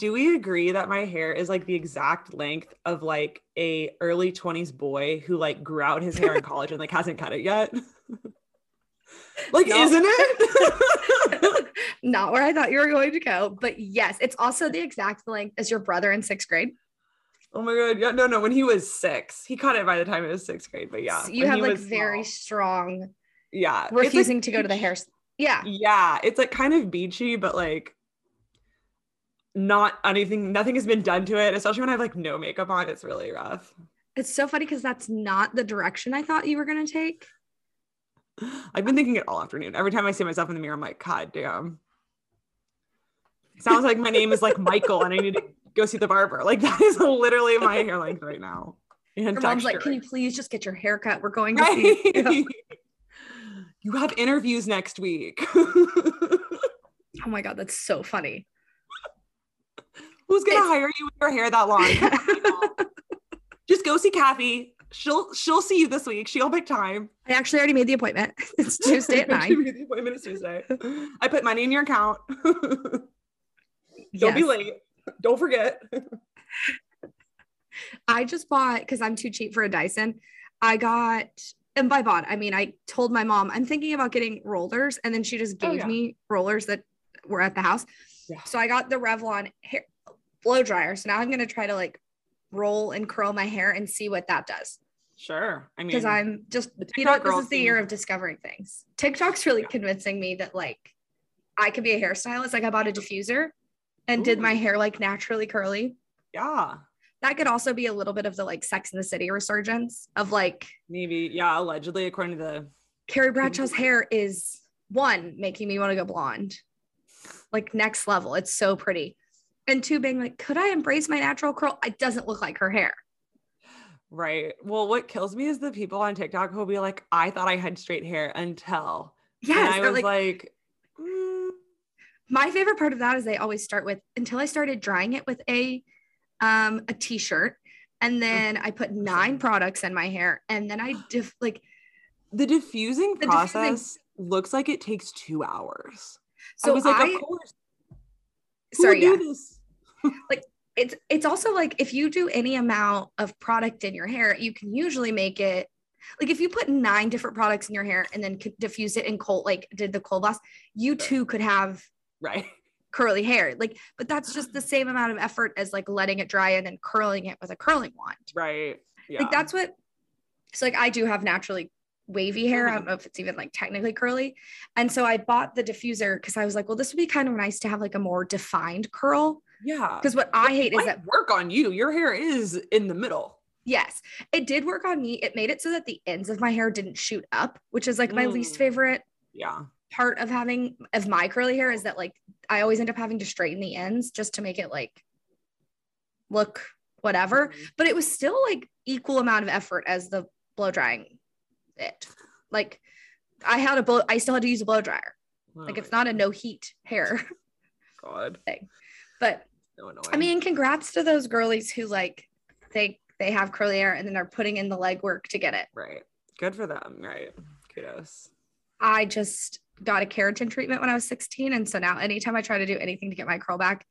do we agree that my hair is like the exact length of like a early 20s boy who like grew out his hair in college and like hasn't cut it yet? like, No. isn't it? Not where I thought you were going to go, but yes, it's also the exact length as your brother in sixth grade. oh my god. Yeah, no, no. When he was six, he cut it by the time it was sixth grade. But yeah, So you have like very small. strong yeah it's, like, refusing to go to the hair. Yeah. Yeah, it's like kind of beachy, but like not anything, nothing has been done to it, especially when I have like no makeup on. It's really rough. It's so funny because that's not the direction I thought you were going to take. I've been thinking it all afternoon. Every time I see myself in the mirror, I'm like, God damn. Sounds like my name is like Michael and I need to go see the barber. Like that is literally my hair length right now. And Your mom's like, can you please just get your hair cut? We're going to see. You." you have interviews next week. Oh my God, that's so funny. Who's gonna It's- hire you with your hair that long? Just go see Kathy. She'll she'll see you this week. She'll pick time. I actually already made the appointment. It's Tuesday at nine. the appointment is Tuesday. I put money in your account. Don't be late. Don't forget. I just bought because I'm too cheap for a Dyson. I got, and by bought, I mean I told my mom I'm thinking about getting rollers, and then she just Oh, gave yeah. me rollers that were at the house. Yeah. So I got the Revlon hair blow dryer. So now I'm gonna try to like roll and curl my hair and see what that does Sure. I mean, because I'm just the you know this is the year of discovering things. TikTok's really Yeah. convincing me that like I could be a hairstylist. Like I bought a diffuser and did my hair like naturally curly. yeah, That could also be a little bit of the like Sex in the City resurgence of like maybe. Yeah, allegedly, according to the Carrie Bradshaw's hair is one making me want to go blonde, like next level. It's so pretty. And two, being like, could I embrace my natural curl? It doesn't look like her hair. right. Well, what kills me is the people on TikTok who will be like, "I thought I had straight hair until," Yes, and I was like, like, mm, my favorite part of that is they always start with until I started drying it with a um a t-shirt, and then I put nine products in my hair, and then I diff like the diffusing The diffusing- process looks like it takes two hours. so I was like, I, of course. Who sorry, yeah. do this? it's it's also like if you do any amount of product in your hair, you can usually make it like if you put nine different products in your hair and then diffuse it in cold, like did the cold blast, you too could have Right. curly hair. Like, but that's just the same amount of effort as like letting it dry and then curling it with a curling wand. Right. Yeah. Like that's what so like I do have naturally wavy hair. I Mhm. don't know if it's even like technically curly. And so I bought the diffuser because I was like, well, this would be kind of nice to have like a more defined curl. Yeah. Because what I hate is that work on you. Your hair is in the middle. Yes, it did work on me. It made it so that the ends of my hair didn't shoot up, which is like my least Mm. favorite Yeah. part of having of my curly hair is that like I always end up having to straighten the ends just to make it like look whatever. Mhm. But it was still like equal amount of effort as the blow drying it. Like I had a blow, I still had to use a blow dryer. Like Oh it's my not a no heat hair God. thing. But So annoying. I mean, congrats to those girlies who like they they have curly hair and then they're putting in the legwork to get it. right. Good for them. Right. Kudos. I just got a keratin treatment when I was 16. And so now anytime I try to do anything to get my curl back,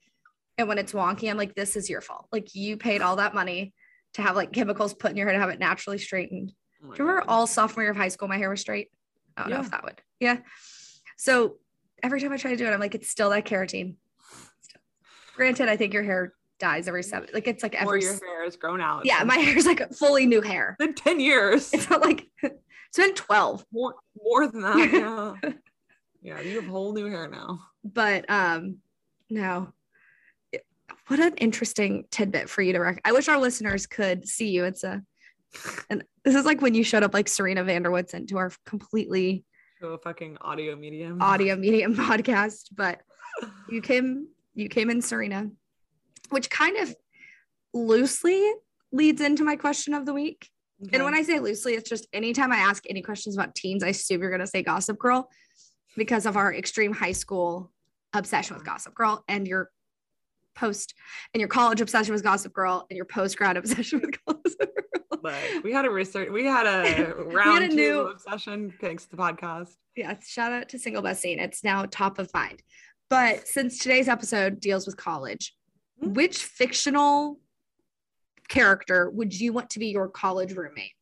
and when it's wonky, I'm like, this is your fault. Like you paid all that money to have like chemicals put in your hair to have it naturally straightened. Oh Do you remember God. all sophomore year of high school, my hair was straight? I don't know if that would. Yeah. So every time I try to do it, I'm like, it's still that keratin. Granted, I think your hair dies every seven, like it's like every. Or your s- hair is grown out. yeah, my hair's like fully new hair. in 10 years. It's not like, it's been 12. more, more than that. Yeah. yeah. You have whole new hair now. but um no It- what an interesting tidbit for you to rec- i wish our listeners could see you it's a and this is like when you showed up like serena van der Woodsen to our completely To a fucking audio medium. audio medium podcast but you came you came in serena which kind of loosely leads into my question of the week and when I say loosely, it's just anytime I ask any questions about teens, I assume you're going to say Gossip Girl because of our extreme high school obsession with Gossip Girl and your post and your college obsession with Gossip Girl and your post grad obsession with Gossip Girl. But we had a research, we had a round two new- obsession thanks to the podcast. Yeah, shout out to Single Best Scene. It's now top of mind. But since today's episode deals with college, Mhm. which fictional character would you want to be your college roommate?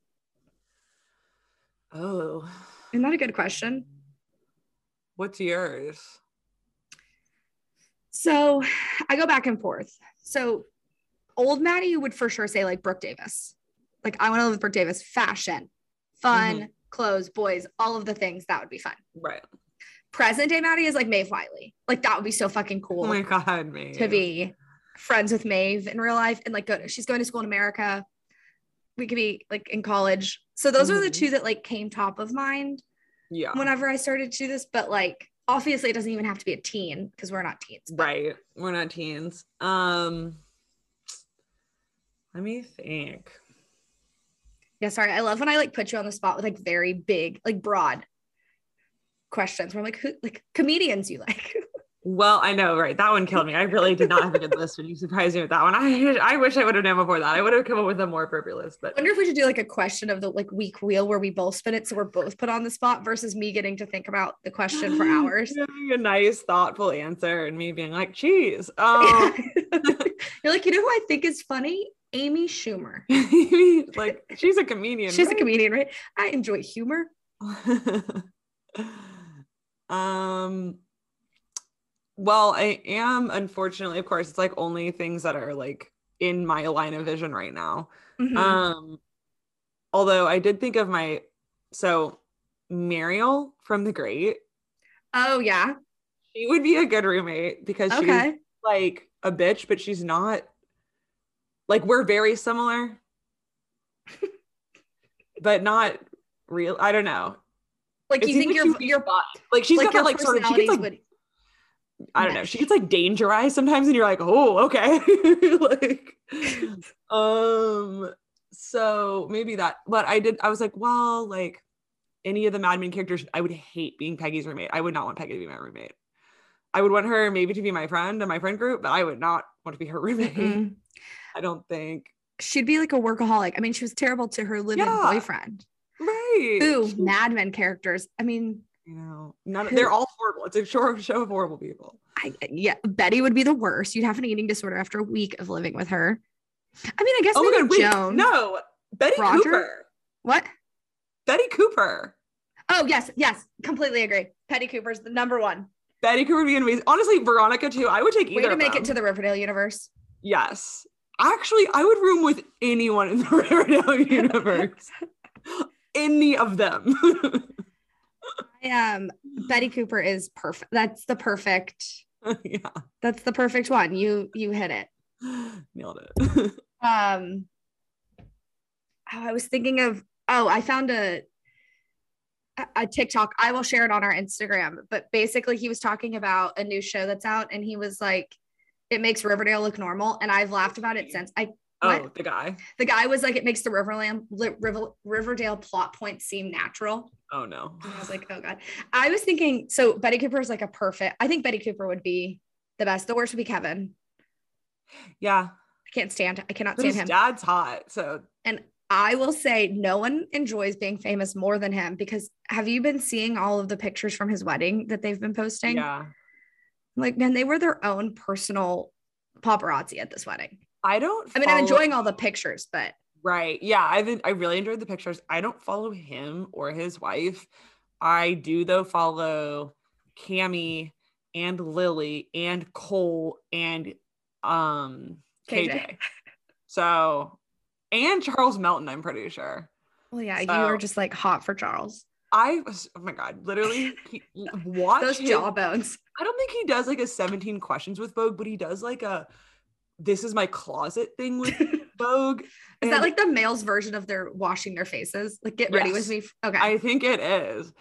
Oh, Isn't that a good question? what's yours? So I go back and forth. So old Maddie would for sure say like Brooke Davis. Like I want to live with Brooke Davis. Fashion, fun, clothes, boys, all of the things that would be fun. Right. Present day Maddie is like Maeve Wiley. Like that would be so fucking cool Oh my god, me. to be friends with Maeve in real life and like go to, she's going to school in America. We could be like in college. So those are the Mhm. two that like came top of mind Yeah. whenever I started to do this. But like obviously it doesn't even have to be a teen because we're not teens. but- Right. We're not teens. Um let me think. Yeah, sorry. I love when I like put you on the spot with like very big, like broad questions. Where I'm like, who like comedians you like? Well, I know, right? That one killed me. I really did not have a good list when you surprised me with that one. I I wish I would have known before that. I would have come up with a more appropriate list, But I wonder if we should do like a question of the like week wheel where we both spin it so we're both put on the spot versus me getting to think about the question for hours. A nice, thoughtful answer and me being like, geez. Um You're like, you know who I think is funny? Amy Schumer. like she's a comedian. She's a comedian, right? I enjoy humor. Um well i am unfortunately of course it's like only things that are like in my line of vision right now. Mhm. um although i did think of my so Marial from the great. Oh yeah. she would be a good roommate because she's like a bitch but she's not like we're very similar. But not real i don't know Like It you think like your your fun. like she's like got that like sort of she gets like would I don't know. She gets like dangerized sometimes, and you're like, oh, okay. like, um, so maybe that. But I did. I was like, well, like any of the Mad Men characters, I would hate being Peggy's roommate. I would not want Peggy to be my roommate. I would want her maybe to be my friend and my friend group, but I would not want to be her roommate. Mm-mm. I don't think. she'd be like a workaholic. I mean, she was terrible to her live-in Yeah. boyfriend. Right. Ooh, Mad Men characters. I mean, You know, none. Who- they're all horrible. It's a show, show of horrible people. I yeah, Betty would be the worst. You'd have an eating disorder after a week of living with her. I mean, I guess Oh maybe god! Wait, Joan. no, Betty Roger? Cooper. What? Betty Cooper. Oh yes, yes, completely agree. Betty Cooper's the number one. Betty Cooper would be amazing. Honestly, Veronica too. I would take either. Way to make it to the Riverdale universe. Yes. Actually, I would room with anyone in the Riverdale universe. Any of them. I, um, Betty Cooper is perfect. That's the perfect. yeah. That's the perfect one. You you hit it. Nailed it. Um, oh, I was thinking of. Oh, I found a a- a TikTok. I will share it on our Instagram. But basically, he was talking about a new show that's out, and he was like, "It makes Riverdale look normal," and I've laughed about it since. I oh, What? the guy. the guy was like, "It makes the Riverland River, Riverdale plot points seem natural." Oh no. And I was like, "Oh god." I was thinking. So Betty Cooper is like a perfect. I think Betty Cooper would be the best. The worst would be Kevin. Yeah. I can't stand. I cannot But stand his him. dad's hot. So And I will say, no one enjoys being famous more than him because have you been seeing all of the pictures from his wedding that they've been posting? yeah. Like, man, they were their own personal paparazzi at this wedding. I don't I mean, I'm enjoying all the pictures, but Right. Yeah. I've I really enjoyed the pictures. I don't follow him or his wife. I do though follow Cami and Lily and Cole and um KJ. KJ. So and Charles Melton, I'm pretty sure. well, yeah, you So- were just like hot for Charles. I was oh my god, literally he, watch Those jawbones. I don't think he does like a 17 questions with Vogue, but he does like a this is my closet thing with Vogue. Is that like the male's version of their washing their faces? Like, get ready with Yes. me. Okay. I think it is.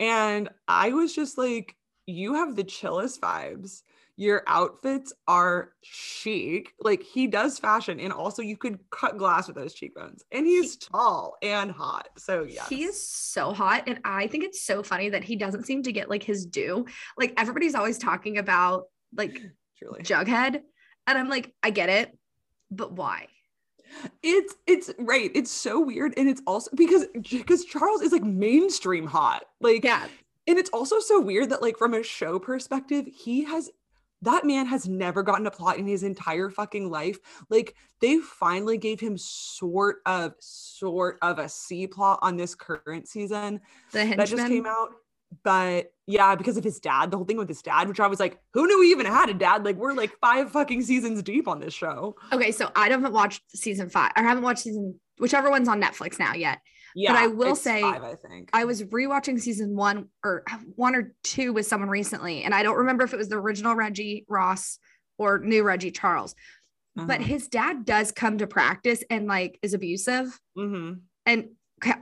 And I was just like, you have the chillest vibes. Your outfits are chic. Like he does fashion, and also you could cut glass with those cheekbones. And he's tall and hot. So yeah, He is so hot. And I think it's so funny that he doesn't seem to get like his due. Like everybody's always talking about like truly. Jughead. And I'm like, I get it, but why? It's it's right. It's so weird, and it's also because because Charles is like mainstream hot. Like Yeah. and it's also so weird that like from a show perspective, he has that man has never gotten a plot in his entire fucking life. Like they finally gave him sort of sort of a C plot on this current season The that just came out. But yeah, because of his dad, the whole thing with his dad, which I was like, who knew he even had a dad? Like we're like five fucking seasons deep on this show. Okay, so I haven't watched season five. I haven't watched season whichever one's on Netflix now yet. Yeah, but I will say- five, I think. I was rewatching season one or one or two with someone recently, and I don't remember if it was the original Reggie Ross or new Reggie Charles. But Uh-huh. his dad does come to practice and like is abusive. Mhm. And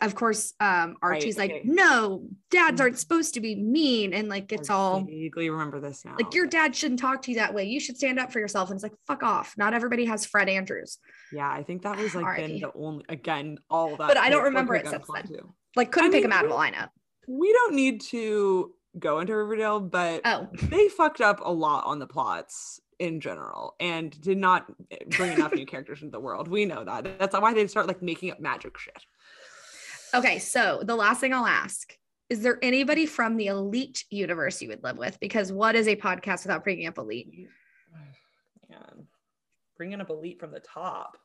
of course, um, Archie's Right, like, no, dads Mhm. aren't supposed to be mean. And like, it's I all vaguely remember this now. like, your dad shouldn't talk to you that way. You should stand up for yourself. And it's like, fuck off. Not everybody has Fred Andrews. Yeah, I think that was like been the only again all that. But I don't remember it since then. to. Like, couldn't I pick mean, him out of a lineup. We don't need to go into Riverdale, but Oh, they fucked up a lot on the plots in general and did not bring enough new characters into the world. We know that. That's why they start like making up magic shit. Okay. So the last thing I'll ask is there anybody from the elite universe you would live with? Because what is a podcast without bringing up elite? Man, bringing up elite from the top.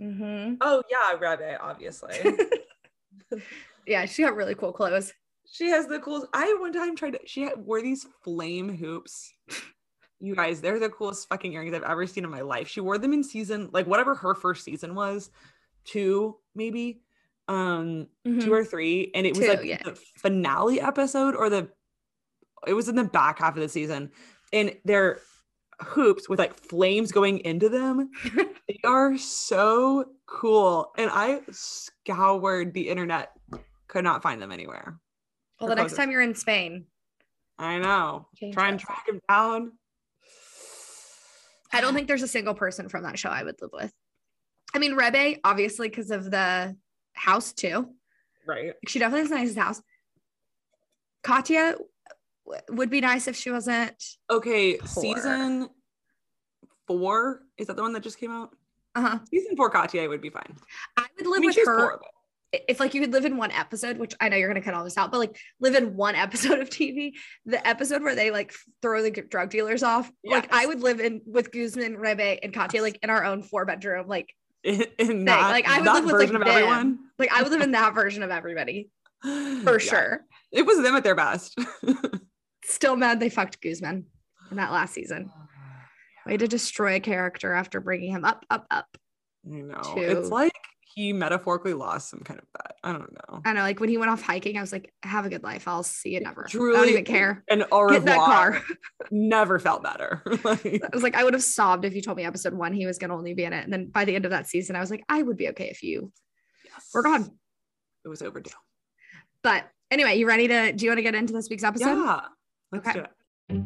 Mm-hmm. Oh yeah, Rebe, obviously. Yeah, she got really cool clothes. she has the coolest. I one time tried to. She had, wore these flame hoops. You guys, they're the coolest fucking earrings I've ever seen in my life. She wore them in season like whatever her first season was, two maybe, um, Mhm. two or three, and it was Two, like yeah. the finale episode or the. It was in the back half of the season, and they're hoops with like flames going into them. they are so cool, and I scoured the internet, could not find them anywhere. Well, the next time you're in Spain, I know. Change Try and track him down. I don't think there's a single person from that show I would live with. I mean, Rebe, obviously, because of the house too. Right. She definitely has the nicest house. Katya w- would be nice if she wasn't. Okay. Poor. Season four. Is that the one that just came out? Uh-huh. Season four, Katya would be fine. I would I live mean, with her horrible. if like you could live in one episode, which I know you're gonna cut all this out, but like live in one episode of TV, the episode where they like throw the drug dealers off, like I would live in with Guzman, Rebe, and Katya like in our own four bedroom, like In, in that, like, I would that live with, like, version of them. everyone. like I would live in that version of everybody for Yeah. sure. It was them at their best. Still mad they fucked Guzman in that last season. Way to destroy a character after bringing him up, up, up. I know. to- It's like he metaphorically lost some kind of bet. I don't know. I know, like when he went off hiking, I was like, "Have a good life. I'll see you never." I Truly, don't even care. And au Get that car. Never felt better. like, I was like, I would have sobbed if you told me episode one he was gonna only be in it, and then by the end of that season, I was like, I would be okay if you were gone. It was overdue. But anyway, you ready to? Do you want to get into this week's episode? Yeah. Let's Okay.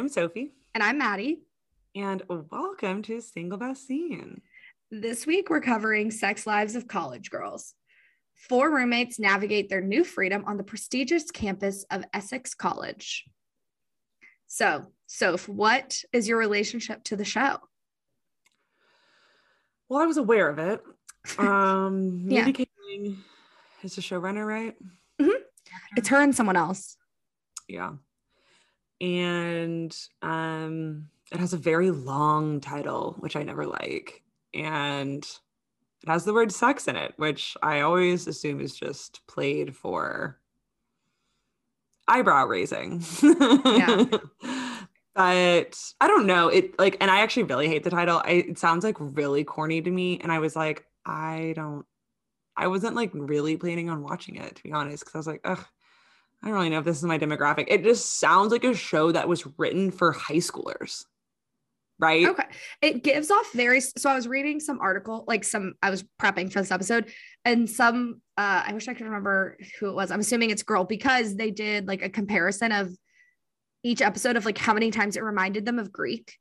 I'm Sophie, and I'm Maddie. and welcome to Single Best Scene. This week we're covering sex lives of college girls. Four roommates navigate their new freedom on the prestigious campus of Essex College. So, Soph, what is your relationship to the show? Well, I was aware of it. Um, Yeah. Mindy Kaling is the showrunner, right? It's her and someone else. Yeah. And um, it has a very long title, which I never like. And it has the word sex in it, which I always assume is just played for eyebrow raising. Yeah. but I don't know. It like, and I actually really hate the title. I, it sounds like really corny to me. And I was like, I don't, I wasn't like really planning on watching it, to be honest, because I was like, ugh, I don't really know if this is my demographic. It just sounds like a show that was written for high schoolers. Right? Okay. It gives off very so I was reading some article, like some I was prepping for this episode, and some uh I wish I could remember who it was. I'm assuming it's girl because they did like a comparison of each episode of like how many times it reminded them of Greek,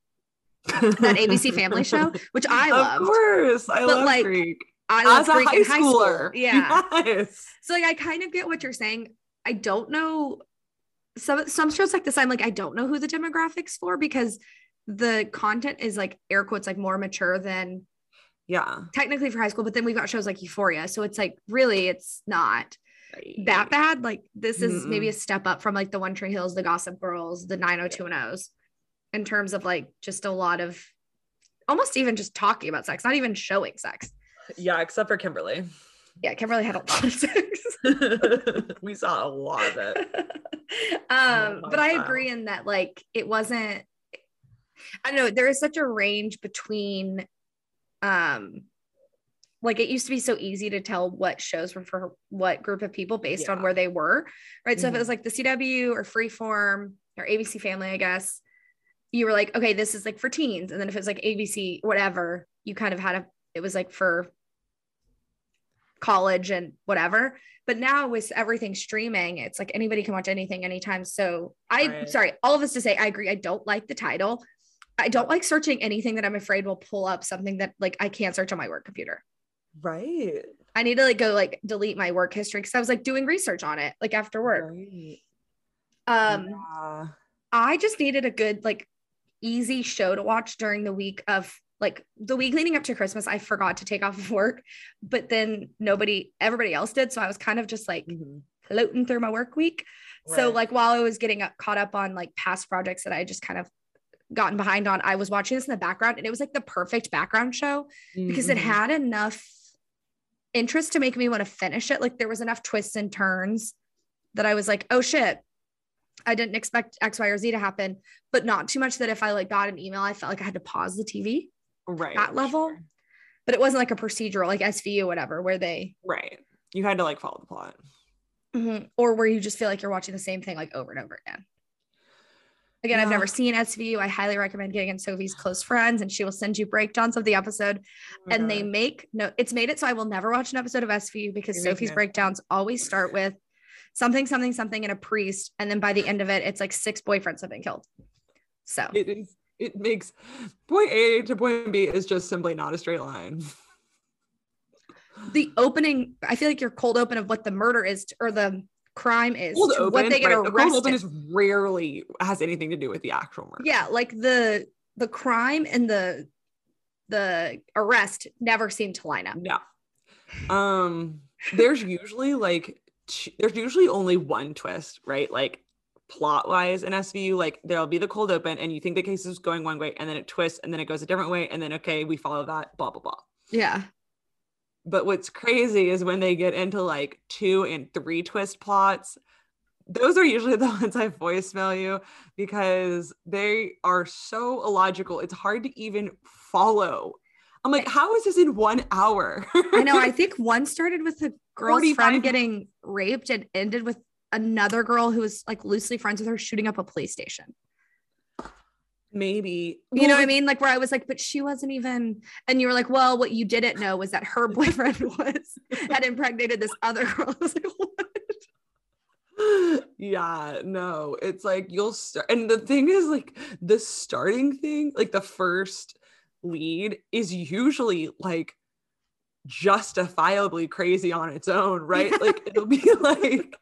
that ABC family show, which I loved. Of course. I But, love like, Greek. I love As a Greek high in high school. schooler. Yeah. Yes. So like I kind of get what you're saying. I don't know some some shows like this, I'm like, I don't know who the demographics for because the content is like air quotes like more mature than Yeah. technically for high school, but then we've got shows like Euphoria. So it's like really it's not that bad. Like this is maybe a step up from like the One Tree Hills, the Gossip Girls, the 90210s in terms of like just a lot of almost even just talking about sex, not even showing sex. Yeah, except for Kimberly. Yeah, Kimberly had a lot of sex. we saw a lot of it. um, but I agree in that like it wasn't I don't know, there is such a range between um like it used to be so easy to tell what shows were for what group of people based on where they were. Right. So if it Mhm. was like the CW or Freeform or ABC Family, I guess, you were like, okay, this is like for teens. And then if it was like ABC, whatever, you kind of had a it was like for college and whatever. But now with everything streaming, it's like anybody can watch anything anytime. So I Right. sorry, all of this to say I agree. I don't like the title. I don't like searching anything that I'm afraid will pull up something that like I can't search on my work computer. Right. I need to like go like delete my work history because I was like doing research on it like after work. Right. Um yeah. I just needed a good like easy show to watch during the week of like the week leading up to Christmas. I forgot to take off of work, but then nobody, everybody else did. So I was kind of just like Mhm. floating through my work week. So like while I was getting up, caught up on like past projects that I just kind of gotten behind on, I was watching this in the background and it was like the perfect background show because it Mhm. had enough interest to make me want to finish it. Like there was enough twists and turns that I was like, oh shit, I didn't expect X, Y, or Z to happen, but not too much that if I like got an email, I felt like I had to pause the TV. Right that level. sure. But it wasn't like a procedural like SVU, whatever, where they Right. You had to like follow the plot. Mhm. or where you just feel like you're watching the same thing like over and over again. Again, I've never seen SVU. I highly recommend getting in Sophie's close friends, and she will send you breakdowns of the episode. Oh and they make no it's made it so i will never watch an episode of svu because You're sophie's breakdowns always start with something something something and a priest and then by the end of it it's like six boyfriends have been killed so it is it makes point A to point B is just simply not a straight line. the opening i feel like your cold open of what the murder is to- or the crime is Cold open, what they get right, the cold open arrested is rarely has anything to do with the actual murder. yeah like the the crime and the the arrest never seem to line up No. Um, there's usually like there's usually only one twist, right? Like plot wise in SVU, like there'll be the cold open and you think the case is going one way and then it twists and then it goes a different way and then okay, we follow that, blah blah blah. yeah But what's crazy is when they get into like two and three twist plots, those are usually the ones I voicemail you because they are so illogical. It's hard to even follow. I'm like, how is this in one hour? I know. I think one started with a girl's 45 friend getting raped and ended with another girl who was like loosely friends with her shooting up a police station. Maybe. You know what I mean? Like where I was like, but she wasn't even. And you were like, well, what you didn't know was that her boyfriend was had impregnated this other girl. I was like, what? yeah no it's like you'll start and the thing is like the starting thing like the first lead is usually like justifiably crazy on its own right like it'll be like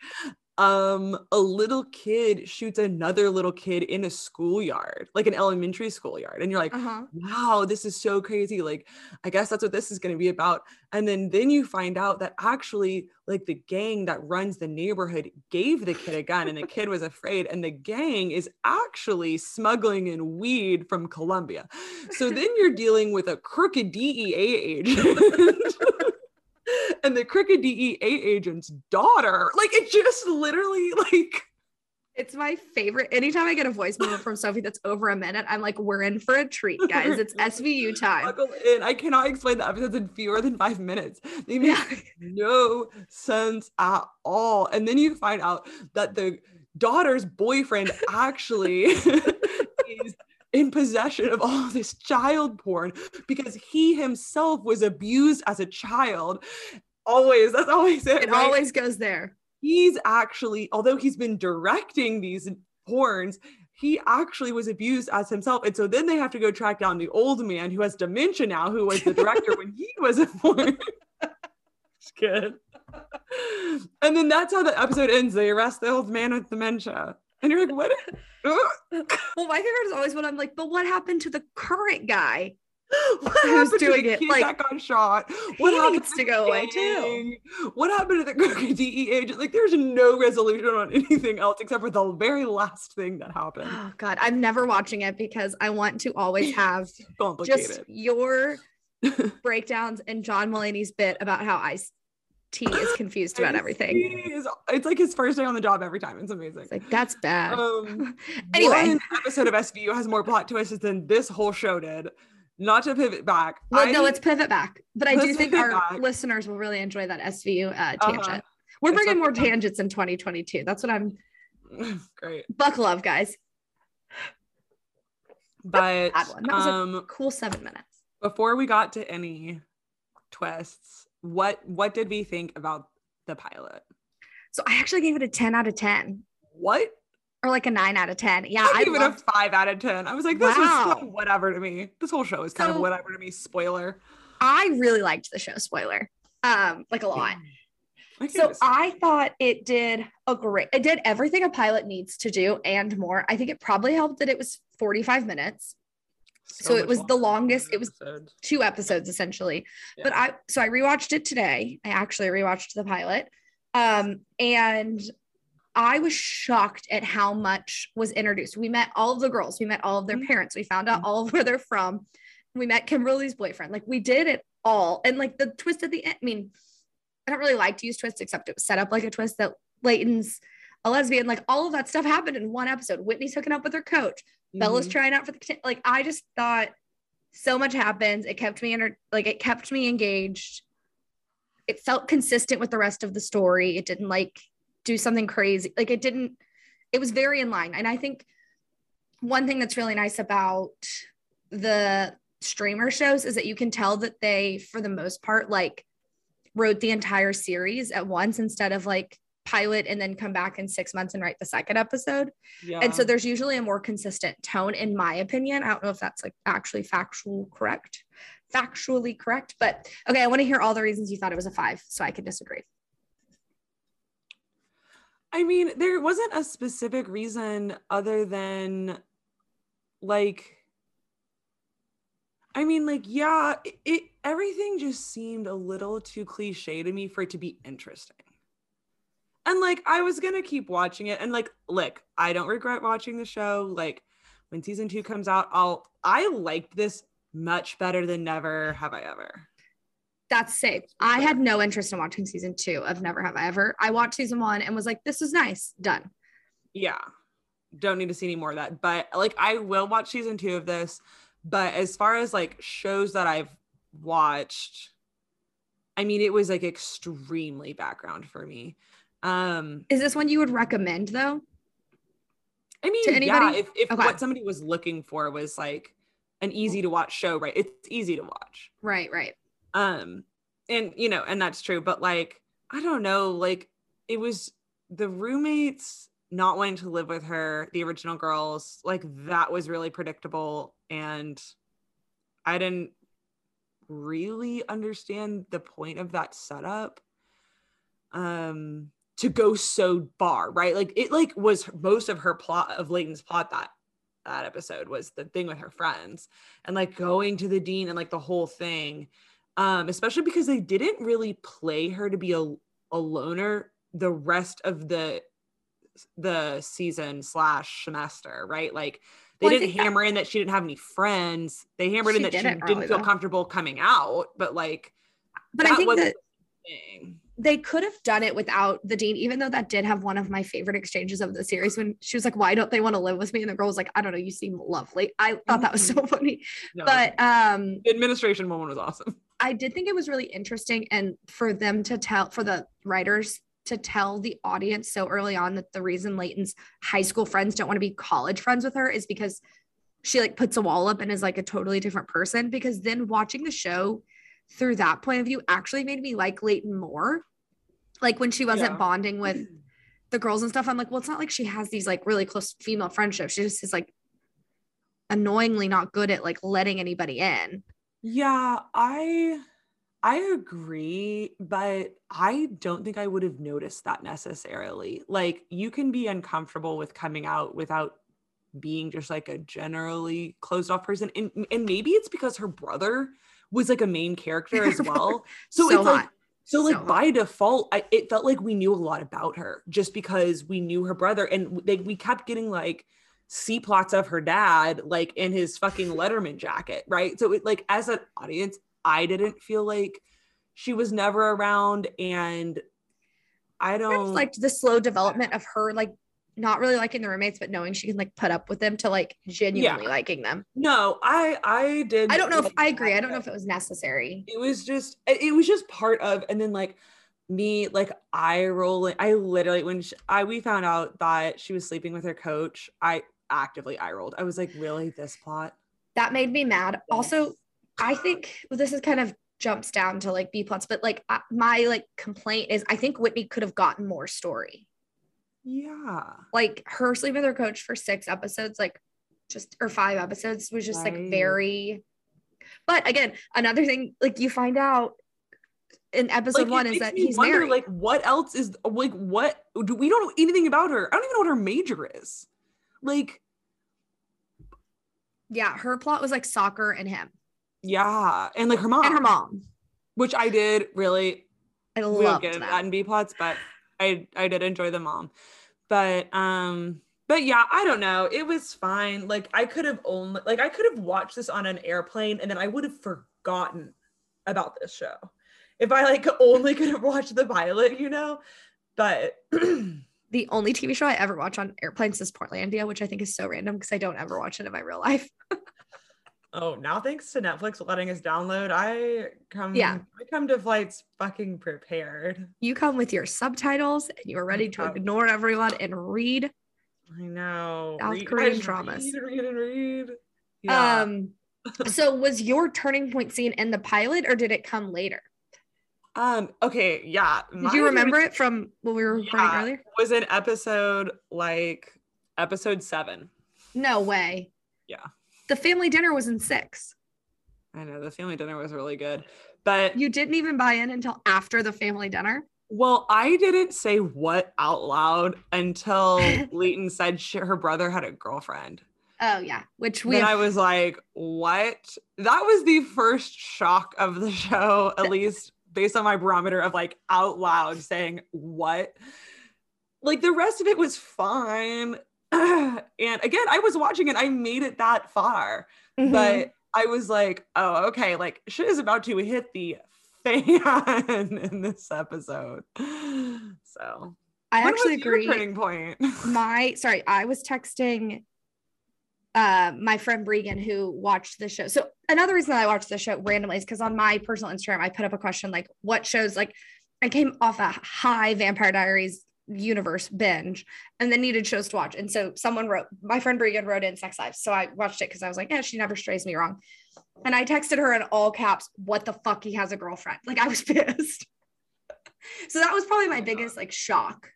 um a little kid shoots another little kid in a schoolyard like an elementary schoolyard and you're like Uh-huh. wow this is so crazy like i guess that's what this is going to be about. And then then you find out that actually like the gang that runs the neighborhood gave the kid a gun and the kid was afraid and the gang is actually smuggling in weed from colombia. So then you're dealing with a crooked dea agent and the crooked dea agent's daughter like it just literally like It's my favorite. Anytime I get a voice memo from Sophie that's over a minute, I'm like, we're in for a treat, guys. It's SVU time. in i cannot explain the episodes in fewer than five minutes they make Yeah. no sense at all. And then you find out that the daughter's boyfriend actually is in possession of all this child porn because he himself was abused as a child. Always, that's always it. It right? always goes there. he's actually, although he's been directing these porns, he actually was abused as himself. And so then they have to go track down the old man who has dementia now, who was the director when he was a porn. it's good. And then that's how the episode ends. They arrest the old man with dementia. And you're like, what? well, my favorite is always when I'm like, but what happened to the current guy? what Who's happened to doing the it? Like, that got shot? he What happened needs to go away, too. What happened to the DEA agent? Like, there's no resolution on anything else except for the very last thing that happened. Oh God, I'm never watching it because I want to always have Complicated. just your breakdowns and John Mulaney's bit about how Ice T is confused about everything. is- it's like his first day on the job every time. It's amazing. It's like that's bad. Um, Anyway. one episode of SVU has more plot twists than this whole show did. Not to pivot back. well, no, I- let's pivot back. But I do think our back. listeners will really enjoy that SVU uh, Uh-huh. tangent. We're It's bringing more tangents in 2022. That's what I'm. great. Buckle up, guys. But one. That was um, Cool seven minutes. before we got to any twists, what what did we think about the pilot? So I actually gave it a 10 out of 10 What? Or like a nine out of 10. Yeah, I I gave loved a five out of ten. I was like, this Wow. is so whatever to me. This whole show is kind of whatever to me. Spoiler. I really liked the show, spoiler. Um, like a lot. I So. I thought it did a great it did everything a pilot needs to do and more. I think it probably helped that it was 45 minutes, so it was the longest- it was- episode. two episodes essentially. But I so I rewatched it today. I actually rewatched the pilot. Um, and I was shocked at how much was introduced. We met all of the girls, we met all of their Mhm. parents, we found out all of where they're from. We met Kimberly's boyfriend. Like we did it all. And like the twist at the end, I mean, I don't really like to use twists, except it was set up like a twist that Leighton's a lesbian. Like all of that stuff happened in one episode. Whitney's hooking up with her coach. Bella's Mhm. trying out for the like I just thought so much happens. It kept me enter- like it kept me engaged. It felt consistent with the rest of the story. It didn't like do something crazy. Like it didn't it was very in line. And I think one thing that's really nice about the streamer shows is that you can tell that they for the most part like wrote the entire series at once instead of like pilot and then come back in 6 months and write the second episode. Yeah. And so there's usually a more consistent tone, in my opinion. I don't know if that's like actually factual correct, factually correct, but okay. I want to hear all the reasons you thought it was a five, so I can disagree. I mean, there wasn't a specific reason other than like I mean, like, yeah, it, it everything just seemed a little too cliche to me for it to be interesting. And like I was gonna keep watching it and like look, I don't regret watching the show. Like when season two comes out, I'll I liked this much better than never have I ever. That's safe. I had no interest in watching season two of Never Have I Ever. I watched season one and was like, this is nice, done. yeah don't need to see any more of that but like i will watch season two of this but as far as like shows that i've watched i mean it was like extremely background for me um Is this one you would recommend though? i mean yeah if, if Okay. what somebody was looking for was like an easy to watch show right it's easy to watch Right, right. Um and you know and that's true but like i don't know like it was the roommates not wanting to live with her the original girls like that was really predictable and i didn't really understand the point of that setup um to go so far right? Like it like was most of her plot of Leighton's plot that that episode was the thing with her friends and like going to the dean and like the whole thing um especially because they didn't really play her to be a, a loner the rest of the the season slash semester right like they Well, didn't think that- hammer in that she didn't have any friends they hammered in that she didn't feel though. comfortable coming out but like But I think that they could have done it without the dean, even though that did have one of my favorite exchanges of the series when she was like, Why don't they want to live with me? And the girl was like, I don't know, you seem lovely. I thought that was so funny. No, But um the administration moment was awesome I did think it was really interesting and for them to tell for the writers to tell the audience so early on that the reason Leighton's high school friends don't want to be college friends with her is because she like puts a wall up and is like a totally different person because then watching the show through that point of view actually made me like Leighton more. Like when she wasn't Yeah. bonding with the girls and stuff, I'm like, well, it's not like she has these like really close female friendships. She just is like annoyingly not good at like letting anybody in. Yeah, I I agree, but I don't think I would have noticed that necessarily. Like, you can be uncomfortable with coming out without being just like a generally closed off person. And, and maybe it's because her brother was like a main character as well. So, So it's like, so like So by default, I, it felt like we knew a lot about her just because we knew her brother, and they, we kept getting like C plots of her dad, like in his fucking Letterman jacket, right? So it like as an audience, I didn't feel like she was never around, and I I don't just liked the slow development of her like not really liking the roommates, but knowing she can like put up with them to like genuinely liking them. No, I I did. I don't know if I agree. I don't know if it was necessary. it was just it was just part of and then like me like eye rolling i literally when sh i we found out that she was sleeping with her coach i actively eye rolled i was like really this plot That made me mad. Also, I think well, this is kind of jumps down to like B plots, but like uh, my like complaint is I think Whitney could have gotten more story. yeah Like her sleeping with her coach for six episodes, like just or five episodes was just Right. like very. But again, another thing, like you find out in episode like, one is that he's wonder, married. like what else is like what do we don't know anything about her i don't even know what her major is like yeah, her plot was like soccer and him yeah and like her mom and her mom. which i did really I we don't loved that in B plots, but I I did enjoy the mom. But um, but yeah, I don't know. It was fine. Like I could have only like I could have watched this on an airplane and then I would have forgotten about this show. If I like only could have watched the pilot, you know. But The only TV show I ever watch on airplanes is Portlandia, which I think is so random because I don't ever watch it in my real life. oh, now thanks to Netflix letting us download, I come Yeah. I come to flights fucking prepared. You come with your subtitles and you are ready to ignore everyone and read. I know. South Read- Korean dramas. Read, read, and read. Yeah. Um, so was your turning point scene in the pilot or did it come later? Um, okay, yeah. Did you remember it from when we were recording Yeah. earlier? was in episode like episode seven. No way. Yeah. The family dinner was in six. I know the family dinner was really good. But You didn't even buy in until after the family dinner. well, I didn't say what out loud until Leighton said she, her brother had a girlfriend. Oh yeah, which we Then I was like, what? That was the first shock of the show, at least based on my barometer of like out loud saying, what? Like the rest of it was fine. and again, I was watching it, I made it that far, Mhm. but I was like, oh, okay, like shit is about to hit the fan in this episode. So I actually agree. turning point. my sorry i was texting uh my friend Bregan who watched the show. So another reason that i watched the show randomly is because on my personal instagram i put up a question like what shows like i came off a high vampire diaries universe binge and then needed shows to watch. And so someone wrote my friend Bregan wrote in sex lives. So i watched it because i was like yeah she never strays me wrong. And i texted her in all caps what the fuck he has a girlfriend. Like i was pissed. So that was probably my biggest like shock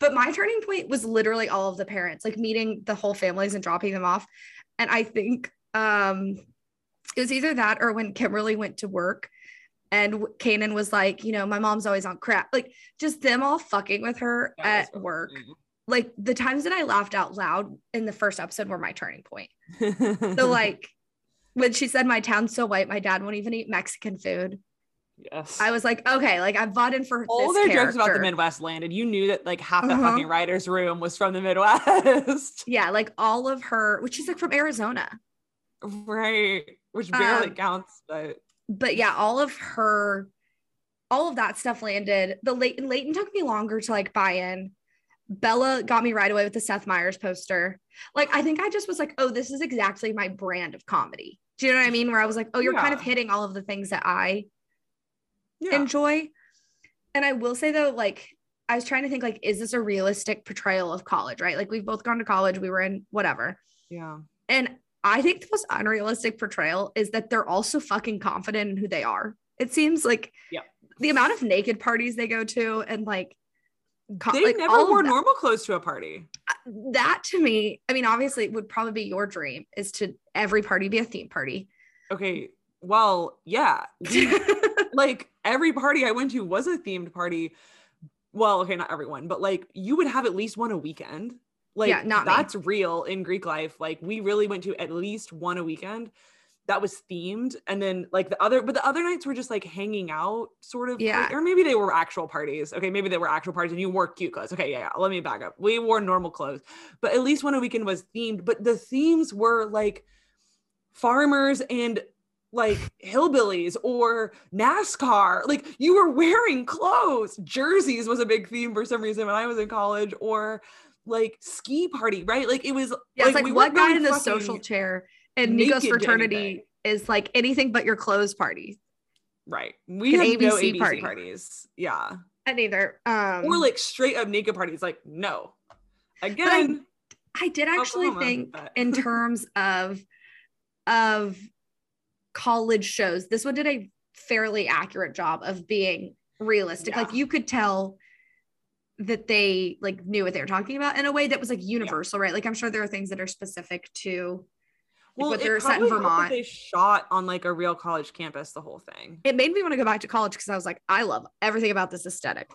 but my turning point was literally all of the parents, like meeting the whole families and dropping them off. And I think um, it was either that or when Kimberly went to work and Kanan was like, you know, my mom's always on crap. Like just them all fucking with her That at work. funny. Like the times that I laughed out loud in the first episode were my turning point. So like when she said my town's so white, my dad won't even eat Mexican food. Yes. I was like, okay, like I've bought in for all their jokes about the character. Midwest landed. You knew that like half that Uh-huh. fucking writer's room was from the Midwest. Yeah, like all of her, which she's like from Arizona. right. Which barely Um, counts, but but yeah, all of her, all of that stuff landed. The Leighton, Leighton took me longer to like buy in. Bella got me right away with the Seth Meyers poster. Like, I think I just was like, oh, this is exactly my brand of comedy. Do you know what I mean? Where I was like, oh, you're kind of hitting all of the things that I yeah. enjoy. And I will say though, like, I was trying to think, like, is this a realistic portrayal of college, right? Like, we've both gone to college, we were in whatever. yeah. And I think the most unrealistic portrayal is that they're also fucking confident in who they are. It seems like Yep. the amount of naked parties they go to and like, co- They like, never wore normal clothes to a party. Uh, that to me, I mean, obviously it would probably be your dream is to every party be a theme party. Okay. Well, yeah. Like every party I went to was a themed party. Well, okay, not everyone, but like you would have at least one a weekend. Like Yeah, not me. that's real in Greek life. Like we really went to at least one a weekend that was themed. And then like the other, but the other nights were just like hanging out sort of. Yeah. Or maybe they were actual parties. Okay. Maybe they were actual parties and you wore cute clothes. Okay. Yeah. yeah. Let me back up. We wore normal clothes, but at least one a weekend was themed. But the themes were like farmers and like hillbillies or NASCAR. Like you were wearing clothes. Jerseys was a big theme for some reason when I was in college, or like ski party, right? Like it was. Yeah, it's like we what guy in the social chair and Nico's fraternity is like anything but your clothes party. Right. We An had no ABC ABC party. parties. Yeah. And neither. Um, or like straight up naked parties. Like no. Again. I did actually Oklahoma, think in terms of of college shows, this one did a fairly accurate job of being realistic. Yeah. Like you could tell that they like knew what they were talking about in a way that was like universal, right? Like I'm sure there are things that are specific to well, it they're set in probably helped that Vermont. They shot on like a real college campus. The whole thing. it made me want to go back to college because I was like, I love everything about this aesthetic.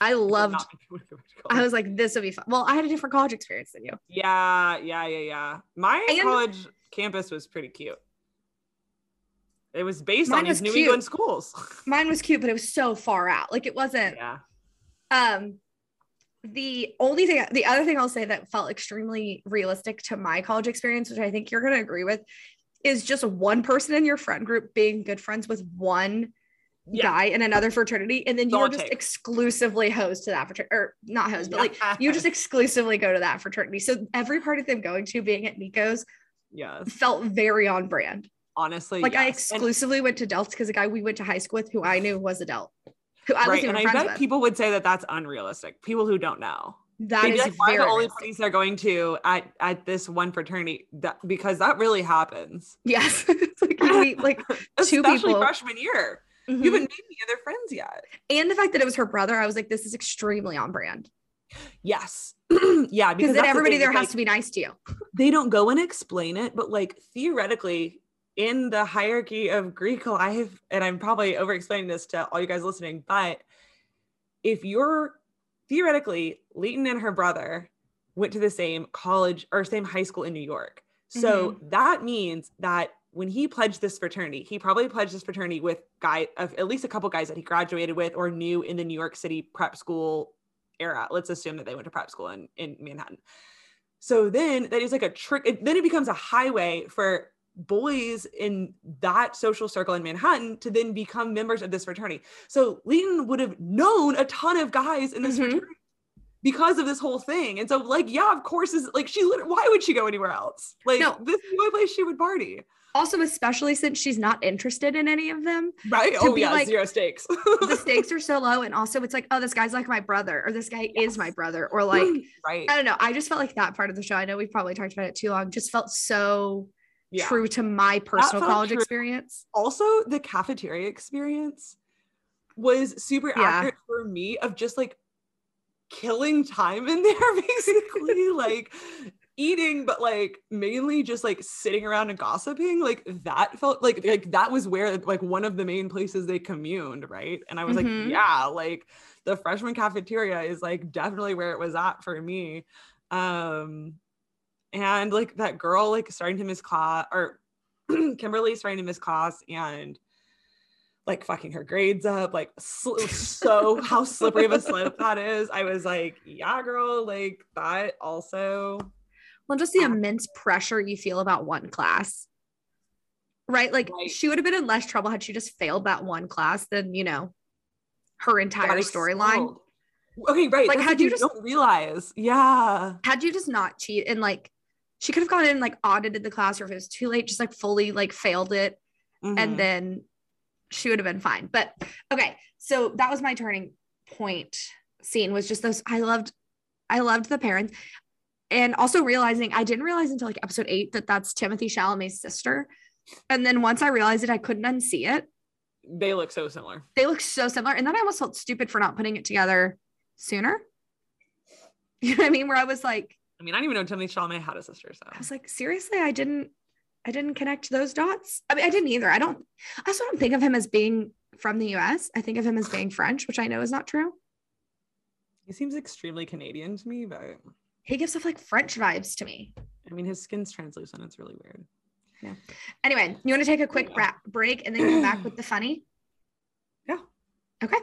I loved not make me wanna go back to I was like, this would be fun. Well, I had a different college experience than you. Yeah, yeah, yeah, yeah. My And- college campus was pretty cute. It was based Mine on was these New. England schools. Mine was cute, but it was so far out. Like it wasn't yeah. Um, the only thing, the other thing I'll say that felt extremely realistic to my college experience, which I think you're going to agree with, is just one person in your friend group being good friends with one Yeah. guy in another fraternity, and then you're just exclusively host to that fraternity, or not host, but like you just exclusively go to that fraternity. So every party that I'm going to, being at Nico's, yes. felt very on brand. Honestly, Like I yes. And- exclusively went to Delt because the guy we went to high school with, who I knew was a Delt, who I right, and I bet with. people would say that that's unrealistic. People who don't know. that They'd is like, why are very the only parties they're going to at at this one fraternity? That because that really happens. Yes, it's like like Two Especially people. freshman year. mhm. You haven't made any other friends yet. and the fact that it was her brother, I was like, this is extremely on brand Yes. yeah, because then that's the everybody there it's has like, to be nice to you. they don't go and explain it, but like theoretically, in the hierarchy of Greek life, and I'm probably over explaining this to all you guys listening, but if you're theoretically, Leighton and her brother went to the same college or same high school in New York. So mm-hmm. that means that when he pledged this fraternity, he probably pledged this fraternity with guy of at least a couple guys that he graduated with or knew in the New York City prep school era. Let's assume that they went to prep school in, in Manhattan. So then that is like a trick. It, then it becomes a highway for boys in that social circle in Manhattan to then become members of this fraternity. So Leighton would have known a ton of guys in this Mhm. fraternity because of this whole thing. And so, like, yeah, of course, is like she. Why would she go anywhere else? Like, No. this is the only place she would party, Also, especially since she's not interested in any of them, right? To Oh be yeah, like- zero stakes. the stakes are so low. And also, it's like, oh, this guy's like my brother, or this guy is my brother, or like, right? I don't know. I just felt like that part of the show. I know we've probably talked about it too long. Just felt so Yeah. true to my personal college true. experience. also the cafeteria experience was super Yeah. accurate for me of just like killing time in there basically like eating but like mainly just like sitting around and gossiping like that felt like like that was where like one of the main places they communed right and i was Mhm. like yeah like the freshman cafeteria is like definitely where it was at for me um and like that girl like starting to miss class or Kimberly starting to miss class and like fucking her grades up, like sl- so how slippery of a slope that is. I was like, yeah, girl, like that also. Well, just the Um, immense pressure you feel about one class. Right? Like Right. she would have been in less trouble had she just failed that one class than, you know, her entire storyline. Okay, right. Like, that's had you just- don't realize, yeah, Had you just not cheat and like she could have gone in and like audited the class or if it was too late, just like fully like failed it Mhm. and then she would have been fine. But okay, so that was my turning point scene was just those I loved I loved the parents and also realizing I didn't realize until like episode 8 that that's Timothée Chalamet's sister. And then once I realized it I couldn't unsee it. they look so similar. They look so similar and then I almost felt stupid for not putting it together sooner. You know what I mean? Where I was like I mean, I didn't even know Timothée Chalamet had a sister, so I was like, seriously, I didn't, I didn't connect those dots. I mean, I didn't either. I don't, I also don't think of him as being from the US. I think of him as being French, which I know is not true. He seems extremely Canadian to me, but He gives off like French vibes to me. I mean, his skin's translucent. It's really weird. Yeah. Anyway, you want to take a quick bra- break and then come back with the funny? Yeah. Okay.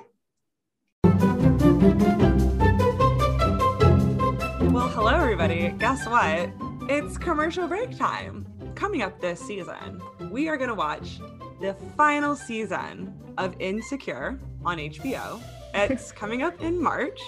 Hello, everybody. Guess what? It's commercial break time. Coming up this season, we are going to watch the final season of Insecure on HBO. It's coming up in March.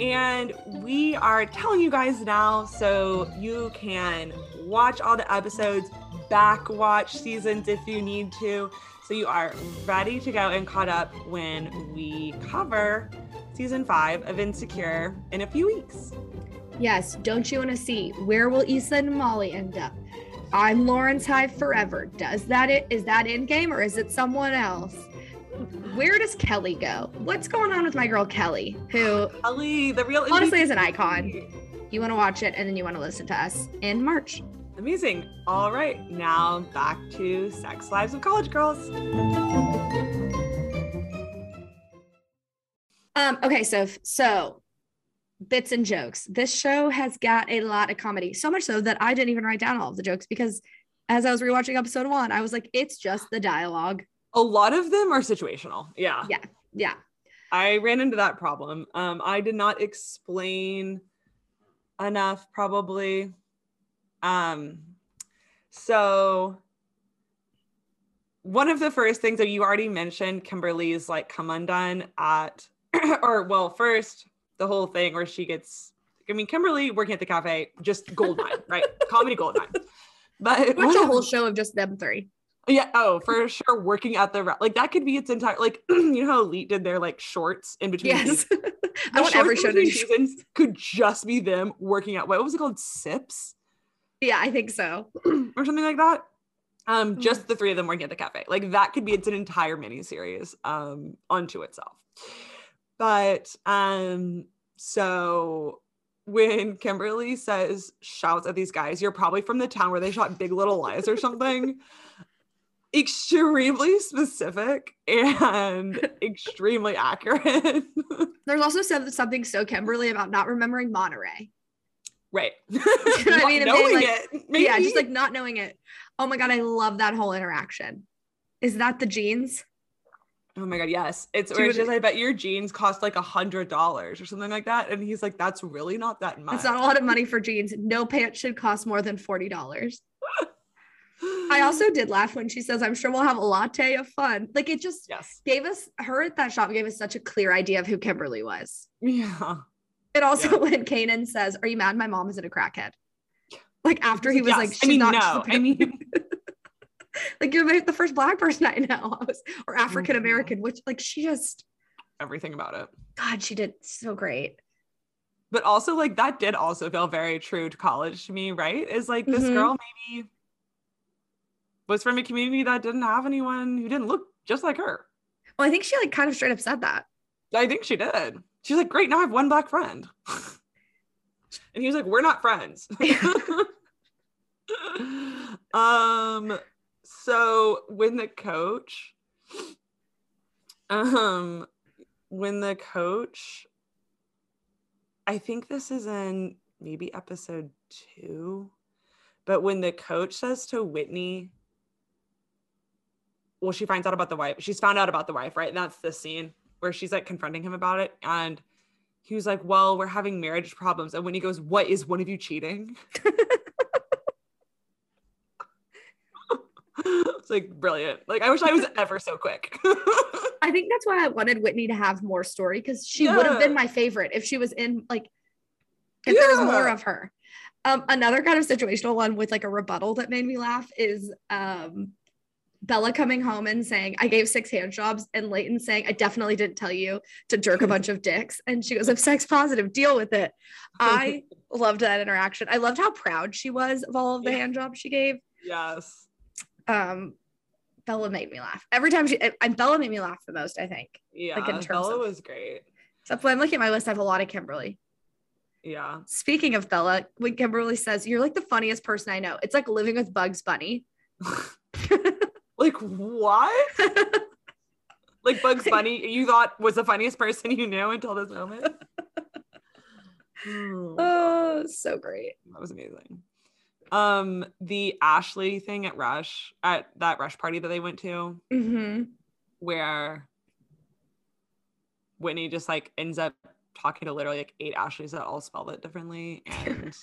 And we are telling you guys now so you can watch all the episodes, back watch seasons if you need to. So you are ready to go and caught up when we cover season five of Insecure in a few weeks. Yes. Don't you want to see where will Issa and Molly end up? I'm Lawrence Hive forever. Does that it is that in game or is it someone else? Where does Kelly go? What's going on with my girl Kelly, who Kelly, the real honestly is an icon? You want to watch it and then you want to listen to us in March. Amazing. All right, now back to Sex Lives of College Girls. Um, okay, so so bits and jokes. This show has got a lot of comedy, so much so that I didn't even write down all of the jokes because as I was rewatching episode one, I was like, it's just the dialogue. A lot of them are situational. Yeah. Yeah. Yeah. I ran into that problem. Um, I did not explain enough, probably. Um, so one of the first things that you already mentioned, Kimberly's like come undone at, or well, first the whole thing where she gets. I mean, Kimberly working at the cafe, just gold mine, right? Comedy gold mine. But Watch a whole show of just them three. Yeah. Oh, for sure. Working at the like that could be its entire like you know how Elite did their like shorts in between. Yes. I want every show to seasons could just be them working out. What was it called? Sips Yeah, I think so. or something like that. Um, Hmm. just the three of them working at the cafe. Like that could be its an entire mini series um unto itself. But um, so when Kimberly says shouts at these guys, you're probably from the town where they shot Big Little Lies or something. extremely specific and extremely accurate. There's also some, something so Kimberly about not remembering Monterey. right. know I mean? Knowing like- it. Maybe. Yeah, just like not knowing it. Oh my god, I love that whole interaction. Is that the jeans? Oh my god, yes. It's where she's I bet your jeans cost like a hundred dollars or something like that. And he's like, that's really not that much. That's not a lot of money for jeans. No pants should cost more than forty dollars. I also did laugh when she says, "I'm sure we'll have a latte of fun." Like it just Yes. gave us her at that shop gave us such a clear idea of who Kimberly was. Yeah. And also Yeah. when Canaan says, "Are you mad my mom isn't a crackhead?" Like after he was Yes. like, I "She's mean, not." no. I mean, like you're the first black person I know, I was, or African Mm-hmm. American, which like she just, everything about it. God, she did so great. But also, like, that did also feel very true to college to me, right? Is like this Mhm. girl maybe was from a community that didn't have anyone who didn't look just like her. Well, I think she like kind of straight up said that. I think she did. She's like, great, now I have one black friend. and he was like, we're not friends. um, so when the coach, um, when the coach, I think this is in maybe episode two, but when the coach says to Whitney, well, she finds out about the wife. She's found out about the wife, right? And that's the scene where she's like confronting him about it. And he was like, Well, we're having marriage problems. And when he goes, What is one of you cheating? it's like brilliant. Like, I wish I was ever so quick. I think that's why I wanted Whitney to have more story because she would have been my favorite if she was in like if there was more of her. Um, another kind of situational one with like a rebuttal that made me laugh is um Bella coming home and saying, I gave six hand jobs, and Leighton saying, I definitely didn't tell you to jerk a bunch of dicks. And she goes, I'm sex positive, deal with it. I loved that interaction. I loved how proud she was of all of the Yeah. hand jobs she gave. yes. Um, Bella made me laugh. Every time she and Bella made me laugh the most, I think. Yeah. Like, in terms Bella of- was great. Except when I'm looking at my list, I have a lot of Kimberly. Yeah. Speaking of Bella, when Kimberly says, You're like the funniest person I know, it's like living with Bugs Bunny. Like, what? like Bugs Bunny, you thought was the funniest person you knew until this moment. Oh, Oh, so great. that was amazing. Um, the Ashley thing at Rush at that Rush party that they went to, hmm where Whitney just like ends up talking to literally like eight Ashleys that all spell it differently. And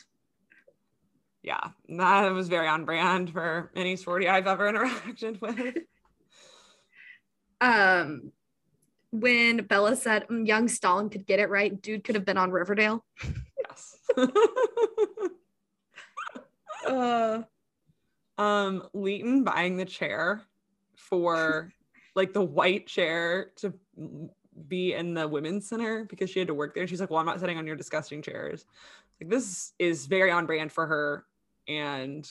yeah, that was very on brand for any sorority I've ever interacted with. Um, when Bella said "Mm, young Stalin could get it right, dude could have been on Riverdale. Yes. Uh, um, Leighton buying the chair for like the white chair to be in the women's center because she had to work there. She's like, Well, I'm not sitting on your disgusting chairs. Like, this is very on brand for her and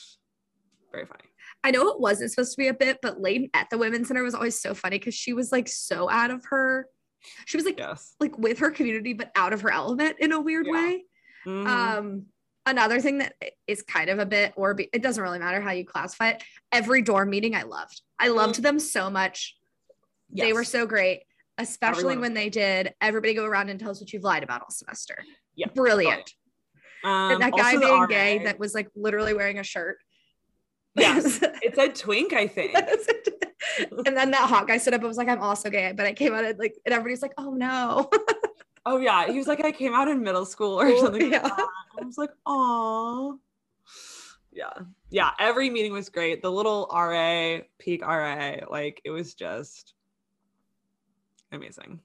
very funny. I know it wasn't supposed to be a bit, but Leighton at the Women's Center was always so funny because she was like so out of her. She was like Yes. like with her community, but out of her element in a weird Yeah. way. Mhm. Um, another thing that is kind of a bit, or be, it doesn't really matter how you classify it. Every dorm meeting, I loved. I loved them so much. They were so great, especially Everyone. when they did everybody go around and tell us what you've lied about all semester. Yeah, brilliant. Um, and that guy being gay that was like literally wearing a shirt. Yes. It said twink, I think. and then that hot guy stood up and was like, I'm also gay. But I came out and like, and everybody's like, oh no. Oh yeah, he was like, I came out in middle school or something. Yeah. Like that. I was like, oh. Yeah, yeah. Every meeting was great. The little RA, peak RA, like it was just amazing.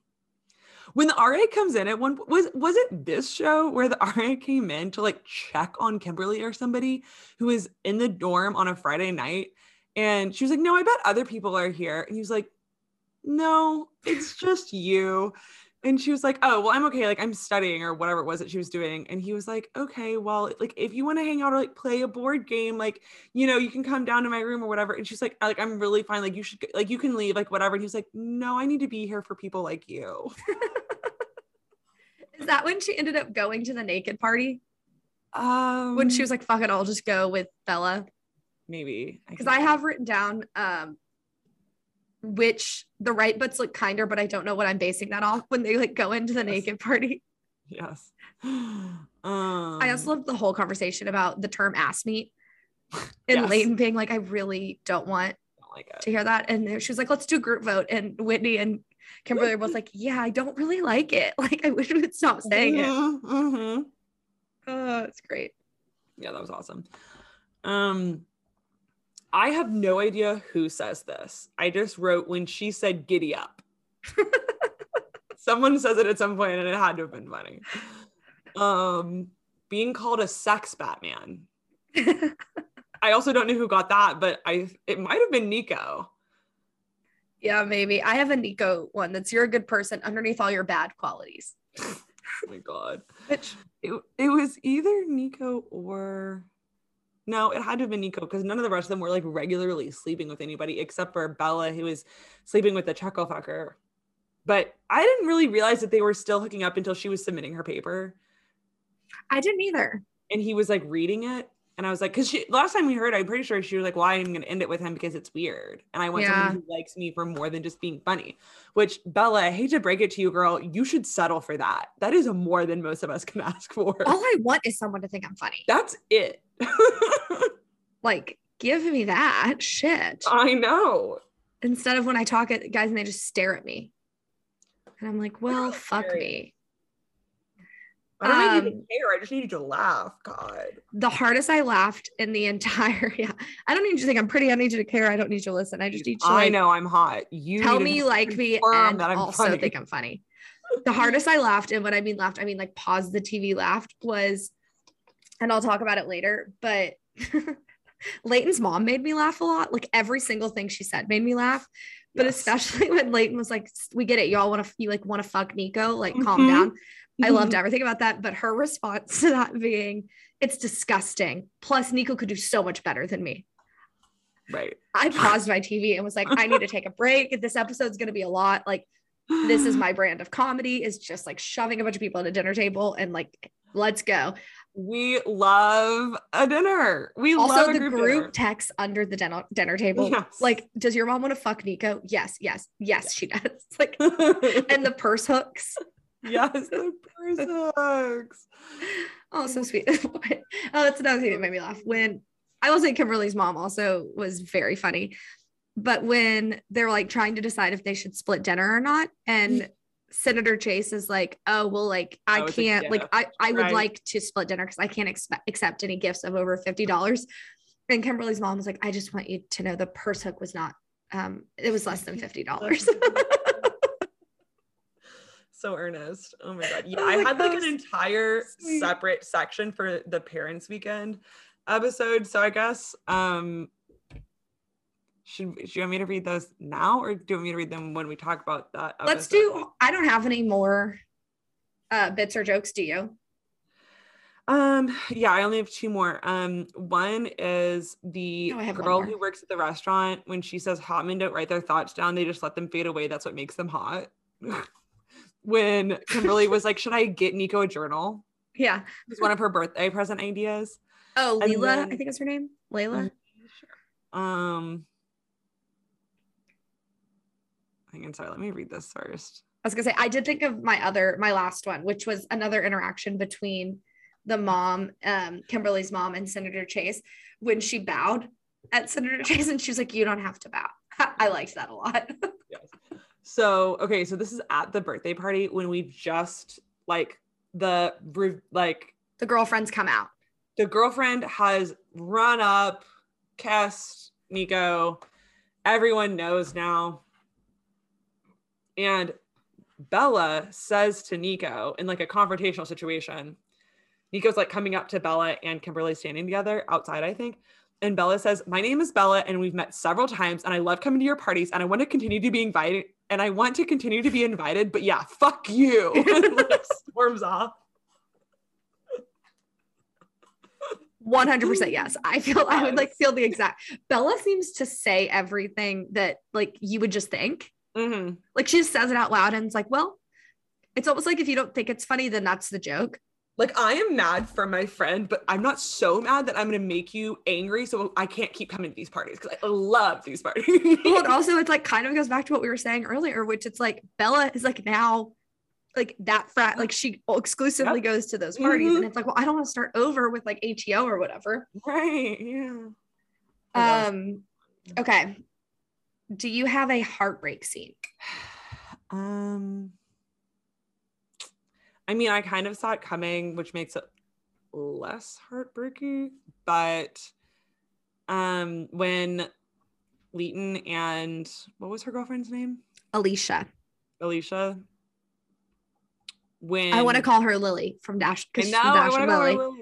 When the RA comes in at one was was it this show where the RA came in to like check on Kimberly or somebody who was in the dorm on a Friday night, and she was like, "No, I bet other people are here," and he was like, "No, it's just you." And she was like oh well i'm okay like i'm studying or whatever it was that she was doing and he was like okay well like if you want to hang out or like play a board game like you know you can come down to my room or whatever and she's like like i'm really fine like you should like you can leave like whatever and he was like no i need to be here for people like you Is that when she ended up going to the naked party? um When she was like, fuck it, I'll just go with Bella. maybe Because I have written down um which the right butts look kinder, but I don't know what I'm basing that off when they like go into the Yes. naked party. yes um I also loved the whole conversation about the term ass meat and Yes. Leighton being like, I really don't want don't like to hear that. And she was like, let's do a group vote. And Whitney and Kimberly were both like, yeah, I don't really like it. Like, I wish we would stop saying it. Mhm, mhm. Oh, it's great. yeah that was awesome um i have no idea who says this. I just wrote when she said giddy up. Someone says it at some point and it had to have been funny. Um being called a sex batman. I also don't know who got that but i it might have been nico. Yeah, maybe. I have a Nico one that's you're a good person underneath all your bad qualities. oh my god. Which it, it was either nico or no it had to have been nico because none of the rest of them were like regularly sleeping with anybody except for bella who was sleeping with the chuckle fucker but i didn't really realize that they were still hooking up until she was submitting her paper. I didn't either. and he was like reading it and i was like because she last time we heard i'm pretty sure she was like "Why well i'm gonna end it with him because it's weird and i want Yeah. someone who likes me for more than just being funny which bella i hate to break it to you girl you should settle for that that is more than most of us can ask for All I want is someone to think I'm funny. that's it Like, give me that shit. i know Instead of when I talk at guys and they just stare at me. And I'm like, well, fuck scary. me. I don't Um, to care i just need you to laugh god The hardest I laughed in the entire, yeah. I don't need you to think I'm pretty. I don't need you to care. I don't need you to listen. I just need you to i know i'm hot you tell me you like me and that I'm also funny. think I'm funny. The hardest I laughed, and when I mean laughed, I mean like pause the TV laughed was, and I'll talk about it later, but Leighton's mom made me laugh a lot. Like every single thing she said made me laugh. But Yes. especially when Leighton was like, we get it, y'all want to you like want to fuck Nico, like calm Mhm. down. I loved everything about that. But her response to that being, it's disgusting. Plus, Nico could do so much better than me. right I paused my TV and was like, I need to take a break. This episode's going to be a lot. Like, this is my brand of comedy is just like shoving a bunch of people at a dinner table and like, let's go. We love a dinner. We love Also, the group, group dinner. text under the dinner, dinner table. Yes. Like, does your mom want to fuck Nico? Yes, yes, yes, she does. Like, and the purse hooks. Yes, the purse hooks. Oh, so sweet. oh, that's another thing that made me laugh. When I will say Kimberly's mom also was very funny. But when they're like trying to decide if they should split dinner or not, and Senator Chase is like, oh, well, like I Oh, can't, like I, I would right. like to split dinner because I can't expect accept any gifts of over $50. And Kimberly's mom was like, I just want you to know the purse hook was not um it was less than $50. so earnest. Oh my god. Yeah, I my had like an entire Sweet. separate section for the parents weekend episode. So I guess um should, should you want me to read those now or do you want me to read them when we talk about that? Let's do I don't have any more uh bits or jokes, do you? Um, yeah, I only have two more. Um, one is the I girl who works at the restaurant when she says hot men don't write their thoughts down, they just let them fade away. That's what makes them hot. when Kimberly was like, Should I get Nico a journal? Yeah. It was one of her birthday present ideas. Oh, And Leela, then- I think is her name. Layla. Um hang on, sorry, let me read this first. I was gonna say I did think of my other my last one, which was another interaction between the mom, um, Kimberly's mom and Senator Chase when she bowed at Senator Chase and she was like, You don't have to bow. I liked that a lot. So, okay, so this is at the birthday party when we've just like the like the girlfriends come out. the girlfriend has run up, kissed Nico. Everyone knows now. And Bella says to Nico in like a confrontational situation, Nico's like coming up to Bella and Kimberly standing together outside, I think. And Bella says, My name is Bella, and we've met several times, and I love coming to your parties, and I want to continue to be invited, and I want to continue to be invited, but yeah, fuck you. like storms off. 100% yes. I feel I would like feel the exact Bella seems to say everything that like you would just think. Mhm. Like she just says it out loud and it's like, well, it's almost like if you don't think it's funny, then that's the joke. Like I am mad for my friend, but I'm not so mad that I'm gonna make you angry, so I can't keep coming to these parties because I love these parties. well, and also it's like kind of goes back to what we were saying earlier, which it's like Bella is like now like that frat, like she exclusively goes to those parties, Mhm. and it's like, well, I don't want to start over with like ATO or whatever. right? Yeah. Um, okay. Do you have a heartbreak scene? Um. I mean, I kind of saw it coming, which makes it less heartbreaking. But um, when Leighton and what was her girlfriend's name? Alicia. Alicia. When I want to call her Lily from Dash. Because know, she's I want to call her Lily. Lily.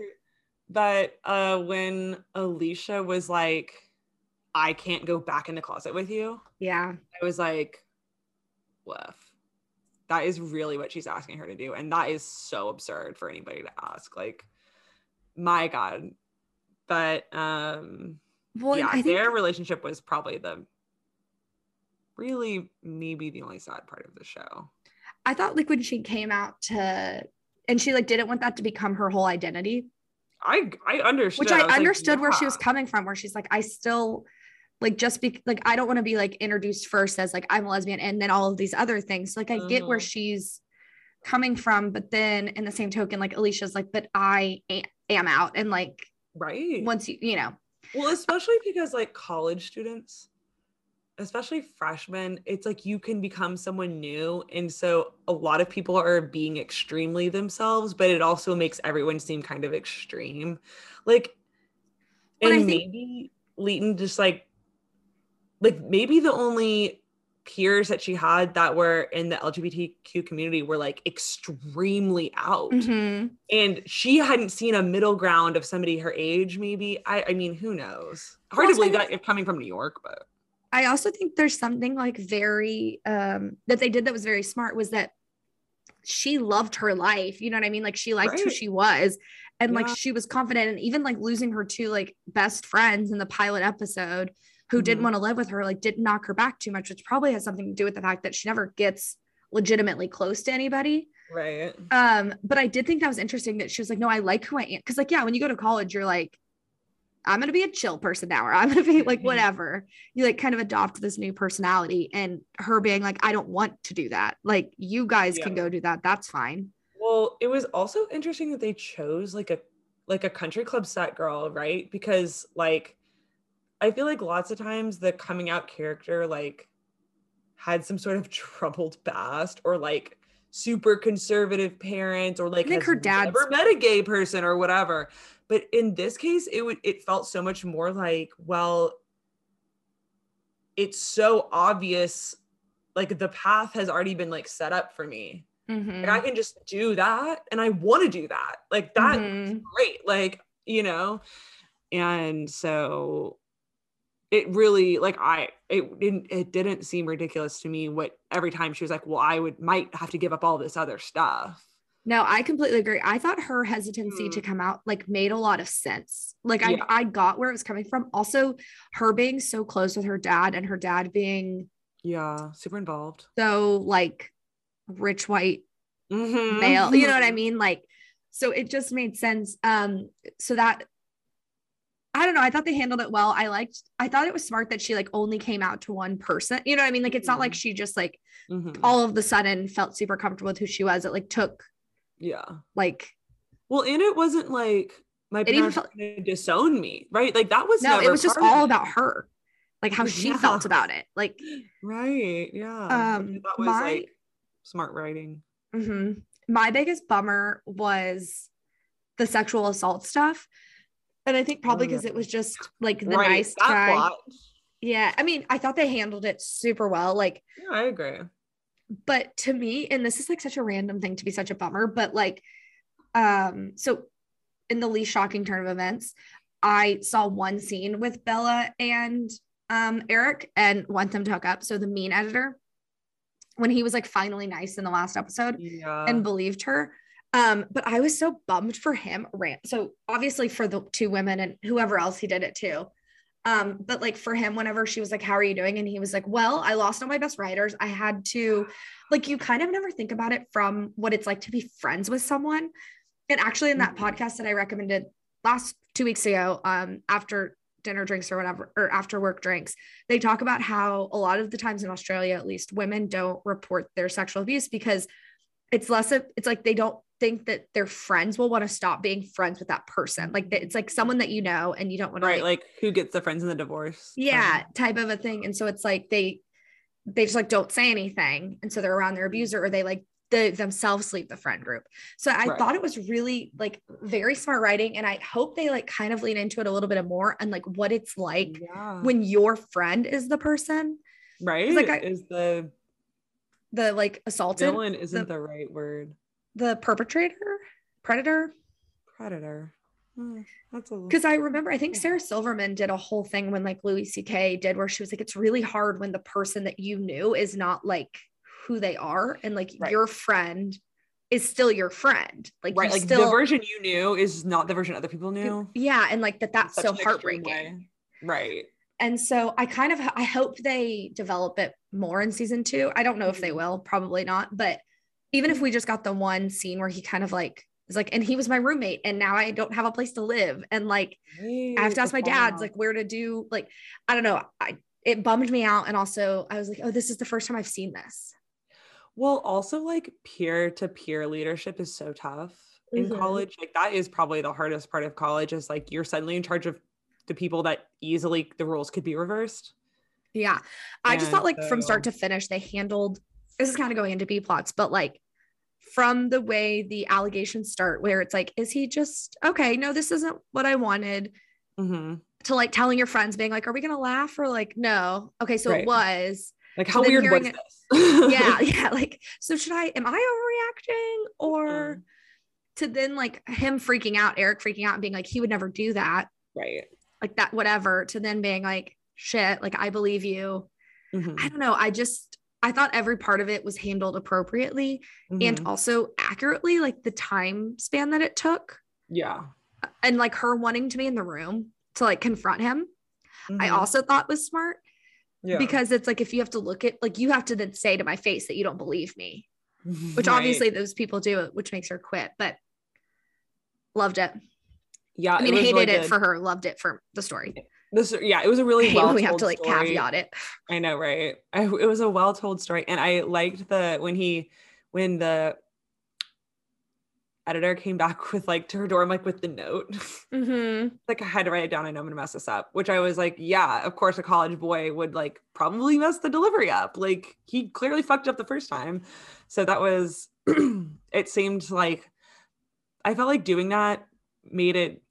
But uh, when Alicia was like, "I can't go back in the closet with you," Yeah. I was like, "Woof." That is really what she's asking her to do, and that is so absurd for anybody to ask. Like, my God. But um, Well, yeah, I think their relationship was probably the really maybe the only sad part of the show. I thought like when she came out to, and she like didn't want that to become her whole identity, I I understood. which I like, understood where she was coming from, where she's like, I still like just be like, I don't want to be like introduced first as like I'm a lesbian and then all of these other things. Like I get where Mhm. she's coming from, but then in the same token, like Alicia's like, but I am out. And like right. once you, you know, Well, especially because like college students, especially freshmen, it's like you can become someone new. And so a lot of people are being extremely themselves, but it also makes everyone seem kind of extreme. Like, But and think- maybe Leighton just like, like maybe the only peers that she had that were in the LGBTQ community were like extremely out. Mhm. and she hadn't seen a middle ground of somebody her age maybe. I i mean who knows? Hard Well, to believe that if coming from new york but. I also think there's something like very um that they did that was very smart was that she loved her life. You know what I mean? Like she liked who she was. And like she was confident and even like losing her two like best friends in the pilot episode who didn't Mhm. want to live with her like didn't knock her back too much, which probably has something to do with the fact that she never gets legitimately close to anybody. Right. Um, but I did think that was interesting that she was like, no, I like who I am. Cause like, yeah, when you go to college, you're like, I'm gonna be a chill person now, or I'm gonna be like Mhm. whatever. You like kind of adopt this new personality, and her being like, I don't want to do that. Like, you guys can go do that. That's fine. Well, it was also interesting that they chose like a like a country club set girl, right? Because like I feel like lots of times the coming out character like had some sort of troubled past or like super conservative parents or like I think has her dad's- never met a gay person or whatever. But in this case, it would it felt so much more like, well, it's so obvious, like the path has already been like set up for me. Mhm. Like I can just do that and I want to do that. Like that's Mhm. great. Like, you know. And so it really like I it didn't it didn't seem ridiculous to me what every time she was like, well, I would might have to give up all this other stuff. No, I completely agree. I thought her hesitancy to Mm. come out like made a lot of sense. Like I, Yeah. I got where it was coming from. Also, her being so close with her dad and her dad being Yeah, super involved. so like rich white Mhm. male you know what i mean like so it just made sense um so that i don't know i thought they handled it well i liked i thought it was smart that she like only came out to one person you know what i mean like it's not like Mhm. she just like Mhm. all of the sudden felt super comfortable with who she was it like took Yeah. like Well, and it wasn't like my It parents felt- disown me, right? Like that was no never it was just all about her like how she Yeah. felt about it like Right. Yeah. Um, that was my- like smart writing. mhm. my biggest bummer was the sexual assault stuff and i think probably Oh, because it was just like the right. nice guy plot. yeah i mean i thought they handled it super well like Yeah, I agree. but to me and this is like such a random thing to be such a bummer but like um so in the least shocking turn of events i saw one scene with bella and um eric and want them to hook up so the mean editor when he was like finally nice in the last episode Yeah. and believed her um but i was so bummed for him ran so obviously for the two women and whoever else he did it to. Um but like for him whenever she was like how are you doing? and he was like well i lost all my best writers. I had to like you kind of never think about it from what it's like to be friends with someone. And actually in that Mhm. podcast that i recommended last two weeks ago um after dinner drinks or whatever or after work drinks they talk about how a lot of the times in australia at least women don't report their sexual abuse because it's less of it's like they don't think that their friends will want to stop being friends with that person like it's like someone that you know and you don't want to right. Like who gets the friends in the divorce? yeah type of a thing and so it's like they they just like don't say anything and so they're around their abuser or they like the, themselves leave the friend group so i Right. thought it was really like very smart writing and i hope they like kind of lean into it a little bit more and like what it's like yeah. when your friend is the person right. like, I- is the the like assaulted villain isn't the, right word. The perpetrator predator Predator. Hmm, that's because I remember I think Sarah Silverman did a whole thing when like Louis C.K. did where she was like, it's really hard when the person that you knew is not like who they are, and like Right. your friend is still your friend. Like right. Like still the version you knew is not the version other people knew. yeah, and like that that's so heartbreaking. way. Right. And so I kind of I hope they develop it more in season two. I don't know if they Mhm. will, probably not, but even if we just got the one scene where he kind of like is like, and he was my roommate, and now I don't have a place to live, and like I have to ask my dad's like where to do like I don't know. I it bummed me out, and also I was like, oh, this is the first time I've seen this. Well, also like peer to peer leadership is so tough in Mhm. college. Like that is probably the hardest part of college is like you're suddenly in charge of the people that easily the rules could be reversed. Yeah, I just thought like from start to finish they handled. This is kind of going into B plots, but like from the way the allegations start, where it's like, is he just okay? No, this isn't what I wanted. Mhm. To like telling your friends, being like, are we gonna laugh or like no? Okay, so Right. it was. Like how weird was hearing this? yeah yeah like so should i am i overreacting or Mhm. to then like him freaking out eric freaking out and being like he would never do that Right. like that whatever to then being like shit like i believe you Mhm. i don't know i just i thought every part of it was handled appropriately and Mhm. also accurately like the time span that it took yeah. and like her wanting to be in the room to like confront him i Mhm. also thought was smart yeah. because it's like if you have to look at like you have to then say to my face that you don't believe me which Right. obviously those people do, which makes her quit, but loved it. yeah, I mean, hated it for her, loved it for the story. This. Yeah, it was a really well we have to like story. caveat it. I know, right? I, it was a well told story, and I liked the when he when the editor came back with like to her dorm like with the note. Mm-hmm. like I had to write it down. I know I'm gonna mess this up, which I was like, yeah, of course, a college boy would like probably mess the delivery up. Like he clearly fucked up the first time. So that was, it seemed like I felt like doing that made it,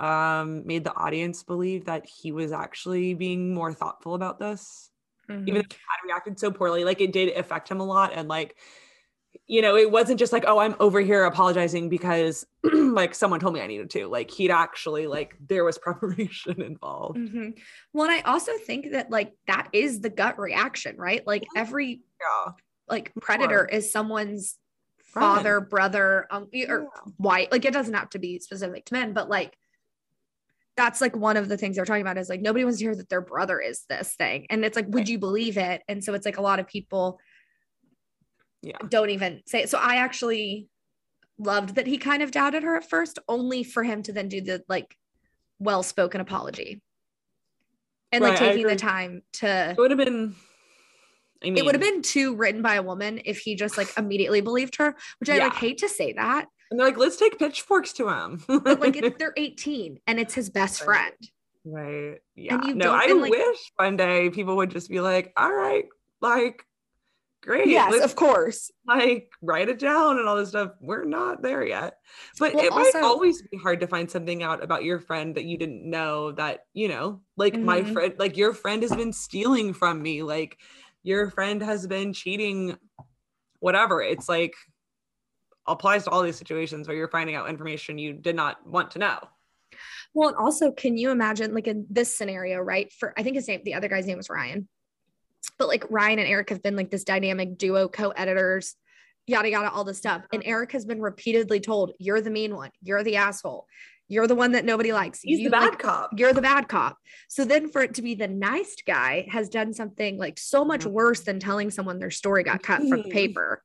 um, made the audience believe that he was actually being more thoughtful about this Mm-hmm. even though he had reacted so poorly, like it did affect him a lot. And like, you know, it wasn't just like, oh, I'm over here apologizing because like someone told me I needed to. Like he'd actually like there was preparation involved. Mhm. Well, and I also think that like that is the gut reaction, right? Like every Yeah. like predator is someone's Friend. father, brother, um, or Yeah. white. Like it doesn't have to be specific to men, but like that's like one of the things they're talking about is like nobody wants to hear that their brother is this thing. And it's like, would you believe it? And so it's like a lot of people Yeah. don't even say it. So I actually loved that he kind of doubted her at first, only for him to then do the like well spoken apology. And like Right, I taking the time to It would have been I mean it would have been too written by a woman if he just like immediately believed her, which I like hate to say that, and they're like, let's take pitchforks to him. but like it, they're 18 and it's his best friend. right. Yeah. you No, I like- wish one day people would just be like, all right, like great. let's course. like write it down and all this stuff. We're not there yet. But Well, it also- might always be hard to find something out about your friend that you didn't know that, you know, like my Mhm. friend, like your friend has been stealing from me. Like your friend has been cheating, whatever. It's like applies to all these situations where you're finding out information you did not want to know. Well, and also, can you imagine like in this scenario, right? For I think his name, the other guy's name was Ryan, but like Ryan and Eric have been like this dynamic duo, co-editors, yada yada, all this stuff. And Eric has been repeatedly told, "You're the mean one. You're the asshole. You're the one that nobody likes. He's You, the bad like, cop. you're the bad cop." So then, for it to be the nice guy has done something like so much Mhm. worse than telling someone their story got cut from the Mhm. paper.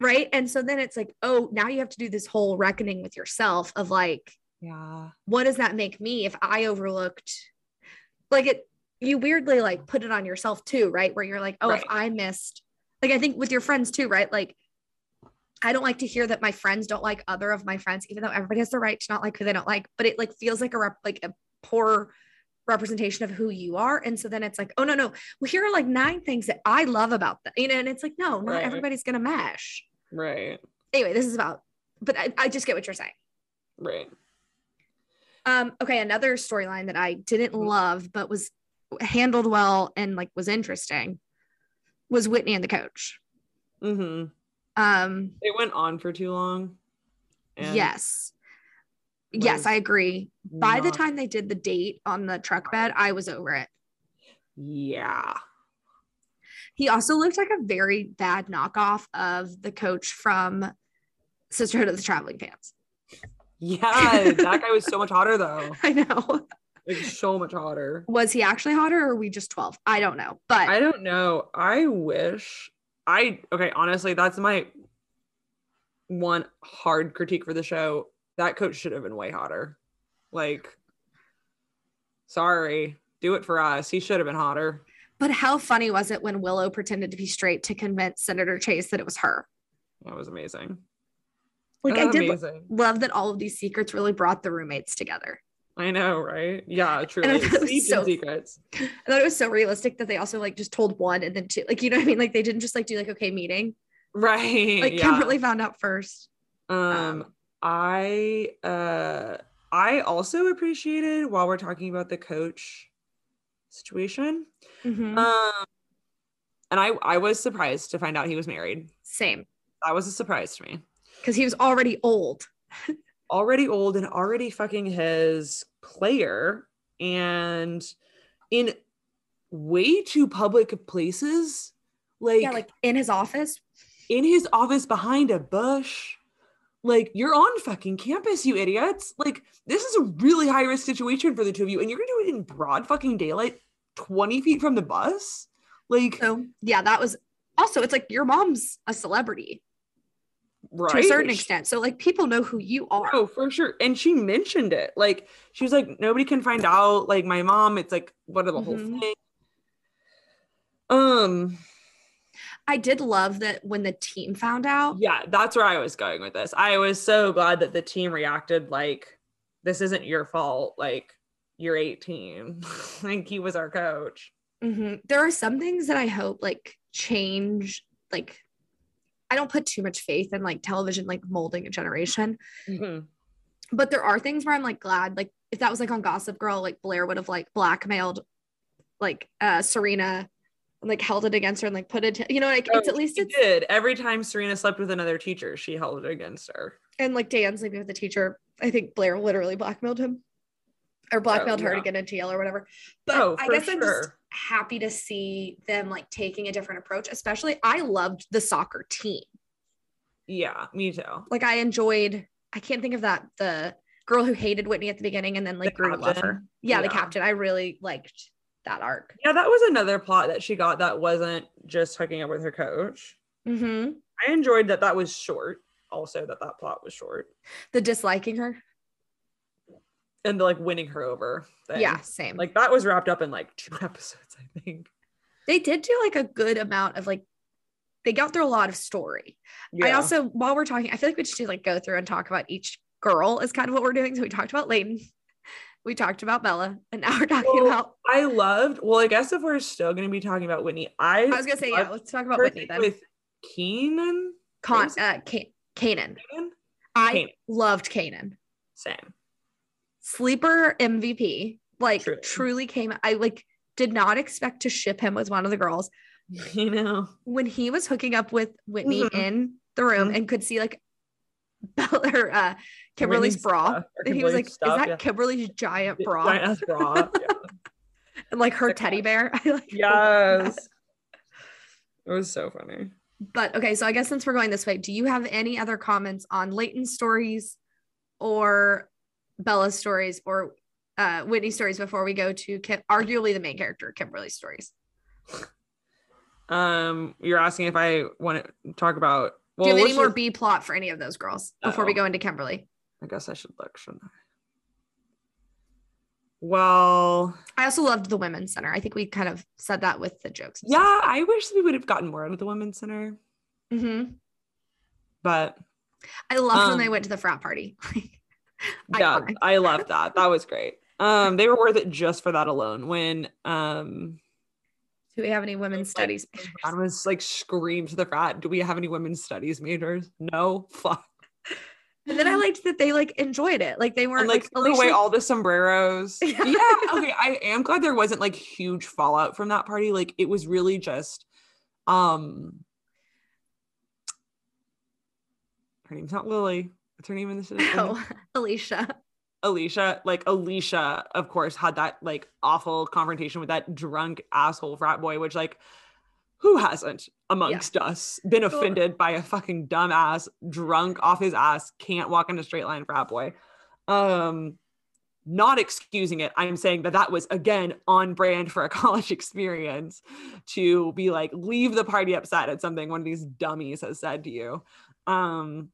Right. And so then it's like, oh, now you have to do this whole reckoning with yourself of like, Yeah. what does that make me if I overlooked like it you weirdly like put it on yourself too, right? Where you're like, oh, if I missed like I think with your friends too, right? Like I don't like to hear that my friends don't like other of my friends, even though everybody has the right to not like who they don't like, but it like feels like a rep- like a poor representation of who you are. And so then it's like, oh no, no. Well, here are like nine things that I love about that. You know, and it's like, no, not Right. everybody's gonna mesh. Right. Anyway, this is about, but I, I just get what you're saying. Right. Um, okay, another storyline that I didn't Mhm. love but was handled well and like was interesting was Whitney and the coach. Mm-hmm. Um, It went on for too long. and yes. Yes, I agree. By the time they did the date on the truck bed, I was over it. Yeah. He also looked like a very bad knockoff of the coach from Sisterhood of the Traveling Pants. Yeah. that guy was so much hotter though. I know. Like so much hotter. Was he actually hotter or were we just 12? I don't know. But I don't know. I wish I okay, honestly, that's my one hard critique for the show. That coach should have been way hotter. Like sorry, do it for us. He should have been hotter. but how funny was it when Willow pretended to be straight to convince Senator Chase that it was her? That was amazing. Like I did amazing. love that all of these secrets really brought the roommates together. I know, right? Yeah, I thought it was so- secrets. I thought it was so realistic that they also like just told one and then two. Like, you know what I mean? Like they didn't just like do like okay meeting. Right. Like yeah. Kimberly found out first. Um, Um, I uh I also appreciated while we're talking about the coach situation. Mhm. Um and I I was surprised to find out he was married. Same. That was a surprise to me. Because he was already old. Already old and already fucking his player and in way too public places. Like, yeah, like in his office. in his office behind a bush. Like, you're on fucking campus, you idiots. Like, this is a really high risk situation for the two of you, and you're gonna do it in broad fucking daylight, 20 feet from the bus. Like, So yeah, that was also it's like your mom's a celebrity right to a certain extent. So like people know who you are. Oh, for sure. And she mentioned it. Like she was like, nobody can find out. Like my mom, it's like what are the whole Mhm. thing. Um, I did love that when the team found out. yeah, that's where I was going with this. I was so glad that the team reacted like this isn't your fault. Like you're 18. like he was our coach. Mhm. There are some things that I hope like change. Like, I don't put too much faith in like television like molding a generation, but there are things where I'm like glad. Like, if that was like on Gossip Girl, like Blair would have like blackmailed like uh Serena and like held it against her and like put it. You know, like oh, it's Oh, at least it did. Every time Serena slept with another teacher, she held it against her. and like Dan sleeping with the teacher. I think Blair literally blackmailed him or oh, blackmailed her to get into jail or whatever. But Oh, I guess I'm just happy to see them like taking a different approach. Especially, I loved the soccer team. Yeah, me too. Like I enjoyed. I can't think of that the girl who hated Whitney at the beginning and then like The grew to love her. captain. Yeah, the captain. I really liked that arc. Yeah, that was another plot that she got that wasn't just hooking up with her coach. hmm I enjoyed that that was short. Also, that that plot was short, The disliking her. and the like winning her over. Thing. Yeah, same. like that was wrapped up in like two episodes, I think. they did do like a good amount of like. They got through a lot of story. Yeah. I also, while we're talking, I feel like we should like go through and talk about each girl is kind of what we're doing. So we talked about Leighton, we talked about Bella, and now we're talking Well, about. I loved. Well, I guess if we're still going to be talking about Whitney, I, I was gonna say yeah. Let's talk about Whitney then. with Keenan. Con, uh, Ka- Canaan. Canaan? I Canaan. loved Canaan. Same. Sleeper MVP. Like Truly. truly came. I like did not expect to ship him with one of the girls You know. when he was hooking up with Whitney Mhm. in the room Mhm. and could see like Bella or uh, Kimberly's bra. stuff, And he was like, Kimberly's "Is that yeah. Kimberly's giant bra?" Giant ass bra. yeah. and like her teddy bear. I like Yes. It was so funny. But okay, so I guess since we're going this way, do you have any other comments on Leighton's stories or Bella's stories or uh, Whitney's stories before we go to Kim- arguably the main character, Kimberly's stories? Um, you're asking if I want to talk about. Well, do you have any more just- B plot for any of those girls before we Oh. go into Kimberly? I guess I should look, shouldn't I? Well, I also loved the women's center. I think we kind of said that with the jokes. yeah, I wish we would have gotten more out of the women's center. Mhm. but I loved when they Um, went to the frat party. yeah, Iconic. I loved that. That was great. Um, they were worth it just for that alone. When um, do we have any women's like, studies? John was like screamed to the frat, "Do we have any women's studies majors?" No, fuck. And then I liked that they like enjoyed it. Like they weren't and like like, away all the sombreros. Yeah. Okay. I am glad there wasn't like huge fallout from that party. Like it was really just um her name's not Lily. What's her name in this? in this- no, Alicia. Alicia. Like Alicia, of course, had that like awful confrontation with that drunk asshole frat boy, which like who hasn't amongst us been Sure. offended by a fucking dumbass drunk off his ass can't walk in a straight line frat boy um not excusing it i'm saying that that was again on brand for a college experience to be like leave the party upset at something one of these dummies has said to you um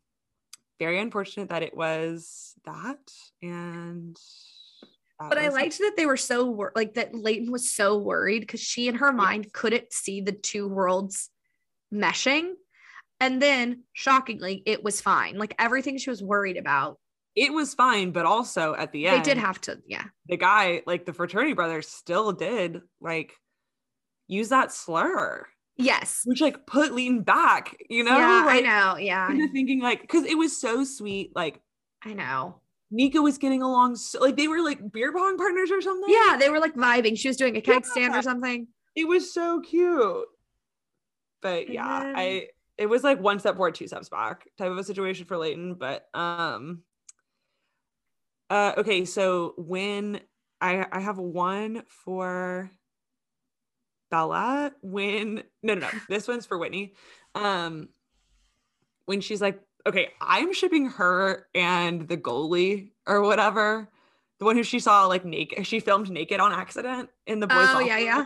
very unfortunate that it was that and that But I liked that they were so wor- like that Leighton was so worried because she in her mind couldn't see the two worlds meshing. And then shockingly, it was fine. Like everything she was worried about, it was fine but also at the end they did have to, yeah. the guy like the fraternity brothers still did like use that slur Yes. which like put Leighton back, you know? yeah, like, I know. Yeah. Thinking like, because it was so sweet. Like I know. Nika was getting along, so, like they were like beer pong partners or something. Yeah, they were like vibing. She was doing a keg stand or something. it was so cute. But And yeah, then- I it was like one step forward, two steps back type of a situation for Leighton. But um, uh, okay, so when I I have one for Bella when no no no this one's for Whitney. Um when she's like, okay, I'm shipping her and the goalie or whatever. The one who she saw like naked, she filmed naked on accident in the boys. Oh, yeah, yeah.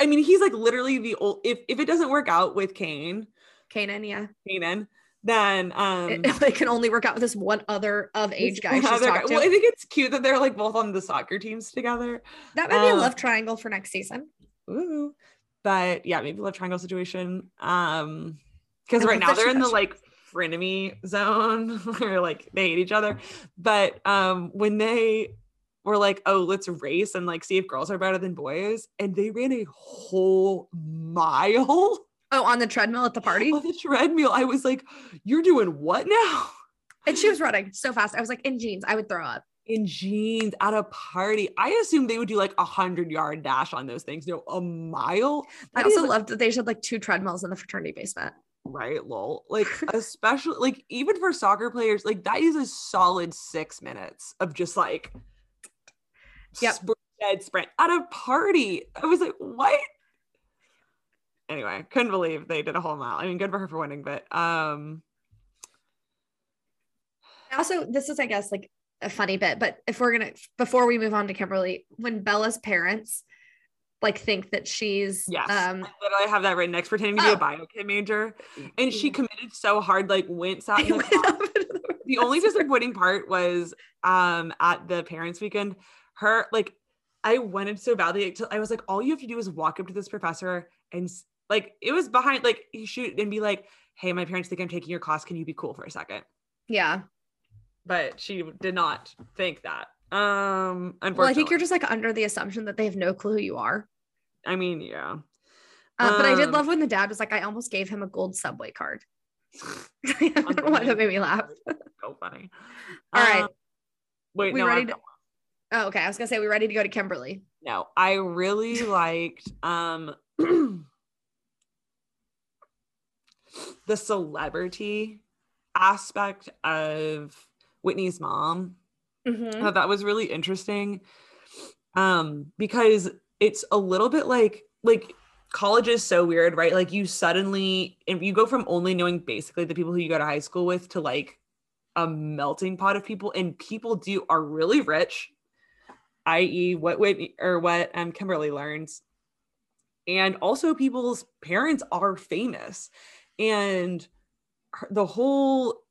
I mean, he's like literally the old. If if it doesn't work out with Kane, Canaan, yeah. Canaan, then um, It, it can only work out with this one other of age guy she's other guy- to. Well, I think it's cute that they're like both on the soccer teams together. that might be a love triangle for next season. Ooh. But yeah, maybe love triangle situation. Um, because right now they're in the like frenemy zone where like they hate each other. But um, when they were like, oh, let's race and like see if girls are better than boys, and they ran a whole mile Oh, on the treadmill at the party. on the treadmill, I was like, you're doing what now? And she was running so fast. I was like, in jeans, I would throw up. in jeans at a party. I assumed they would do like a hundred yard dash on those things. No, a mile. I also like, loved that they had like two treadmills in the fraternity basement. Right, lol. Like especially like even for soccer players, like that is a solid six minutes of just like Yep. sprint, dead sprint at a party. I was like, what? Anyway, couldn't believe they did a whole mile. I mean, good for her for winning, but um, Also, this is, I guess, like a funny bit, but if we're gonna before we move on to Kimberly, when Bella's parents like think that she's Yes. um I literally have that written next, pretending to be Oh. a biochem major. And she committed so hard, like went sat in the went car. up into the- the only disappointing part was um at the parents weekend her like i wanted so badly to, i was like all you have to do is walk up to this professor and like it was behind like shoot and be like hey my parents think i'm taking your class can you be cool for a second yeah. but she did not think that um unfortunately Well, I think you're just like under the assumption that they have no clue who you are. I mean yeah Uh, but I did Um, love when the dad was like, I almost gave him a gold subway card. I don't know why that made me laugh. so funny All right. Um, wait we no ready I- to- Oh, okay. I was gonna say we ready to go to Kimberly. No, I really liked um the celebrity aspect of Whitney's mom. I thought that was really interesting. Um, because it's a little bit like like college is so weird, right? Like you suddenly if you go from only knowing basically the people who you go to high school with to like a melting pot of people, and people do are really rich, i.e., what Whitney or what um Kimberly learns. And also people's parents are famous. And the whole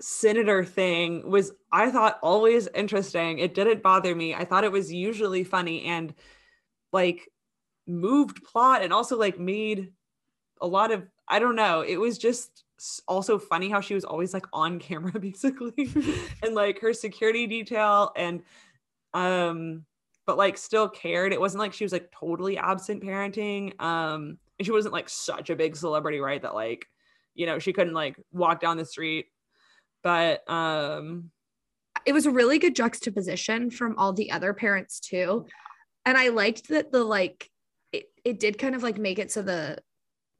senator thing was I thought always interesting. It didn't bother me. I thought it was usually funny and like moved plot and also like made a lot of I don't know. It was just also funny how she was always like on camera basically and like her security detail and um but like still cared. It wasn't like she was like totally absent parenting. Um and she wasn't like such a big celebrity, right? That like, you know, she couldn't like walk down the street. But um it was a really good juxtaposition from all the other parents too and i liked that the like it, it did kind of like make it so the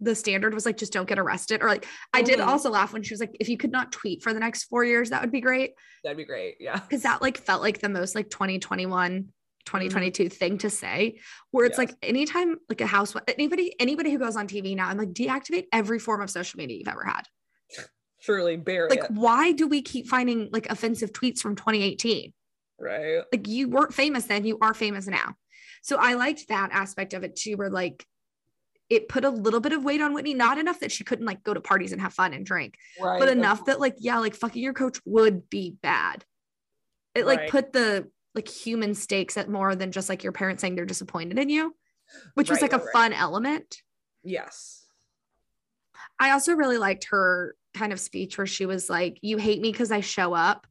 the standard was like just don't get arrested or like i did Mhm. also laugh when she was like if you could not tweet for the next four years that would be great that'd be great. Yeah. because that like felt like the most like 2021 2022 thing to say where it's Yes. like anytime like a house anybody anybody who goes on tv now i'm like deactivate every form of social media you've ever had Truly bury like it. why do we keep finding like offensive tweets from 2018 Right. like you weren't famous then you are famous now so i liked that aspect of it too where like it put a little bit of weight on whitney not enough that she couldn't like go to parties and have fun and drink Right. but enough that like yeah like fucking your coach would be bad it like Right. put the like human stakes at more than just like your parents saying they're disappointed in you which was Right, like a fun element Yes. i also really liked her kind of speech where she was like you hate me because i show up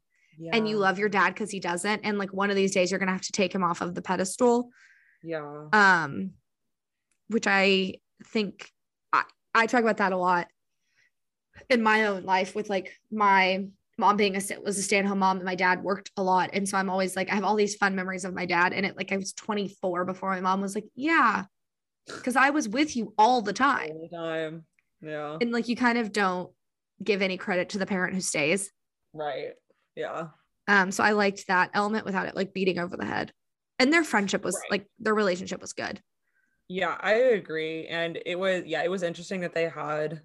and you love your dad because he doesn't and like one of these days you're gonna have to take him off of the pedestal Yeah. um which i think I, I talk about that a lot in my own life with like my mom being a was a stay-at-home mom and my dad worked a lot and so i'm always like i have all these fun memories of my dad and it like i was 24 before my mom was like yeah because i was with you all the time All the time. Yeah. and like you kind of don't give any credit to the parent who stays Right. Yeah. um so i liked that element without it like beating over the head and their friendship was Right. like their relationship was good Yeah, I agree. And it was yeah, it was interesting that they had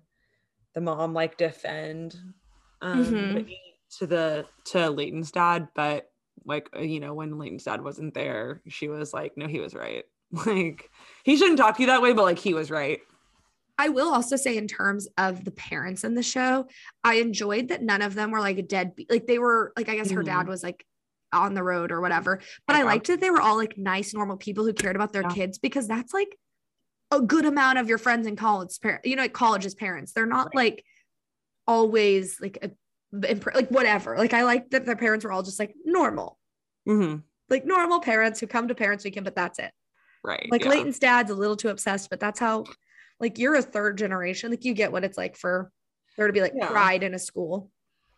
the mom like defend um Mhm. To the to Leighton's dad, but like uh, you know, when Leighton's dad wasn't there, she was like, no, he was right. Like he shouldn't talk to you that way, but like he was right. I will also say, in terms of the parents in the show, I enjoyed that none of them were like a dead. Like they were like, I guess her dad Mhm. was like on the road or whatever. But I liked that they were all like nice, normal people who cared about their Yeah. kids because that's like a good amount of your friends in college, you know, like college's parents. They're not like always like a like whatever. Like I like that their parents were all just like normal, mm-hmm. like normal parents who come to parents weekend, but that's it. Right. Like yeah. Leighton's dad's a little too obsessed, but that's how, like, you're a third generation. Like, you get what it's like for there to be like Yeah. pride in a school.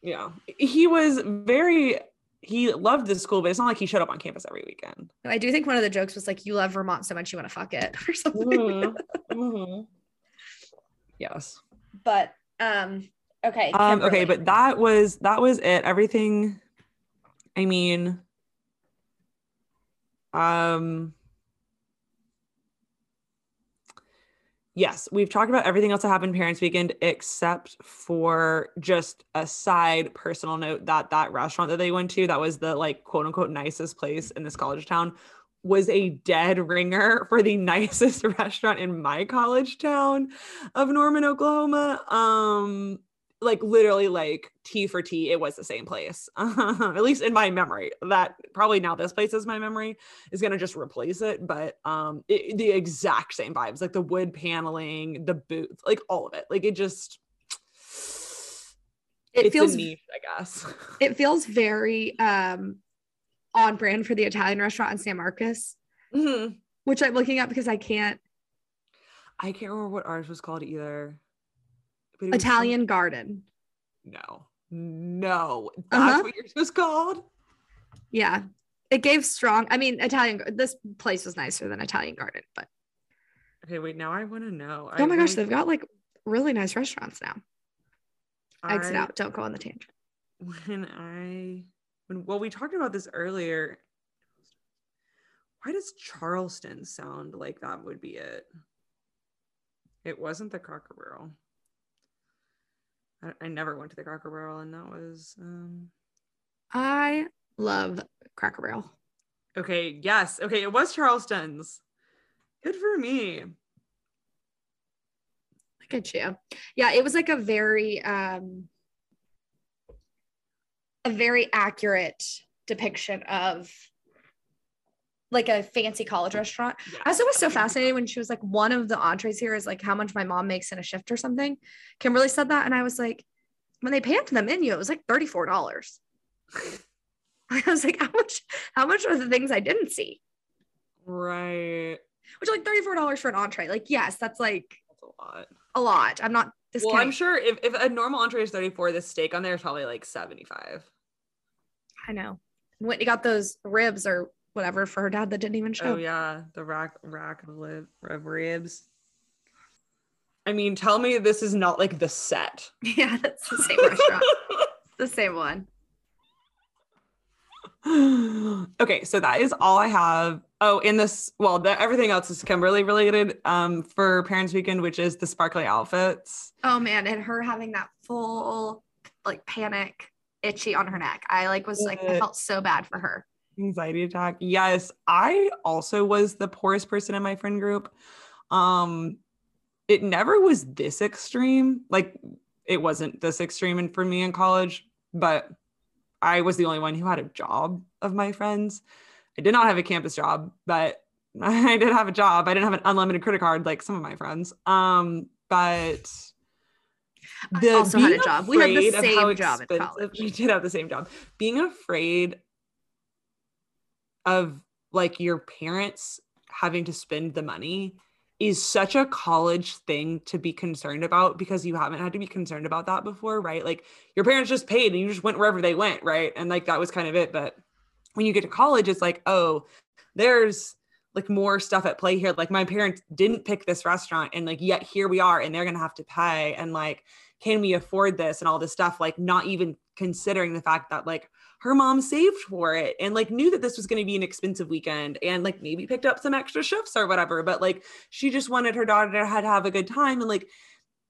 Yeah. He was very he loved the school, but it's not like he showed up on campus every weekend. And I do think one of the jokes was like, you love Vermont so much you want to fuck it or something. Mhm. Mhm. Yes. But, um, okay. Um, okay, but that was that was it. Everything, I mean, um, yes, we've talked about everything else that happened Parents Weekend except for just a side personal note that that restaurant that they went to, that was the like quote unquote nicest place in this college town, was a dead ringer for the nicest restaurant in my college town of Norman, Oklahoma. Um, like literally like T for T, it was the same place. at least in my memory. That probably now this place is my memory is gonna just replace it, but um, it, the exact same vibes, like the wood paneling, the booth, like all of it. Like it just. it feels niche, I guess. it feels very um on brand for the Italian restaurant in San Marcos, Mhm. which I'm looking at because I can't I can't remember what ours was called either. But it was Italian Garden. No, no, that's Uh-huh. what yours was called. Yeah. It gave strong. I mean, Italian. This place was nicer than Italian Garden, but Okay, wait. Now I want to know. oh my gosh, I, they've got like really nice restaurants now. Exit out. Don't go on the tangent. when I when well we talked about this earlier. Why does Charleston sound like that would be it? It wasn't the Cracker Barrel. I, I never went to the Cracker Barrel, and that was um I love Cracker Barrel. okay. Yes, okay, it was Charleston's. Good for me. Look at you. Yeah, it was like a very um a very accurate depiction of like a fancy college restaurant. Yeah. I also was so fascinated when she was like, one of the entrees here is like how much my mom makes in a shift or something. Kimberly said that, and I was like, when they panned the menu, it was like thirty-four dollars. I was like, how much? How much are the things I didn't see? Right. Which like thirty-four dollars for an entree. Like, yes, that's like That's a lot. a lot. I'm not Well. I'm sure if, if a normal entree is 34, the steak on there is probably like 75. I know. Whitney got those ribs or whatever for her dad that didn't even show. Oh yeah, the rack rack of, lib, of ribs. I mean, tell me this is not like the set. yeah, that's the same restaurant. It's the same one. okay, so that is all I have. Oh, in this, well, the, everything else is Kimberly related um, for Parents Weekend, which is the sparkly outfits. Oh man, and her having that full like panic itchy on her neck. I like was like I felt so bad for her. Anxiety attack yes i also was the poorest person in my friend group um it never was this extreme like it wasn't this extreme in, for me in college but i was the only one who had a job of my friends i did not have a campus job but i did have a job i didn't have an unlimited credit card like some of my friends um but I also had a job. We had the afraid of how same job in college. We did have the same job. Being afraid of like your parents having to spend the money is such a college thing to be concerned about because you haven't had to be concerned about that before, right? Like your parents just paid and you just went wherever they went, right? And like that was kind of it. But when you get to college, it's like, oh, there's like more stuff at play here. Like my parents didn't pick this restaurant and like yet here we are and they're gonna have to pay. And like, can we afford this and all this stuff? Like not even considering the fact that like her mom saved for it and like knew that this was going to be an expensive weekend and like maybe picked up some extra shifts or whatever but like she just wanted her daughter to have, a good time and like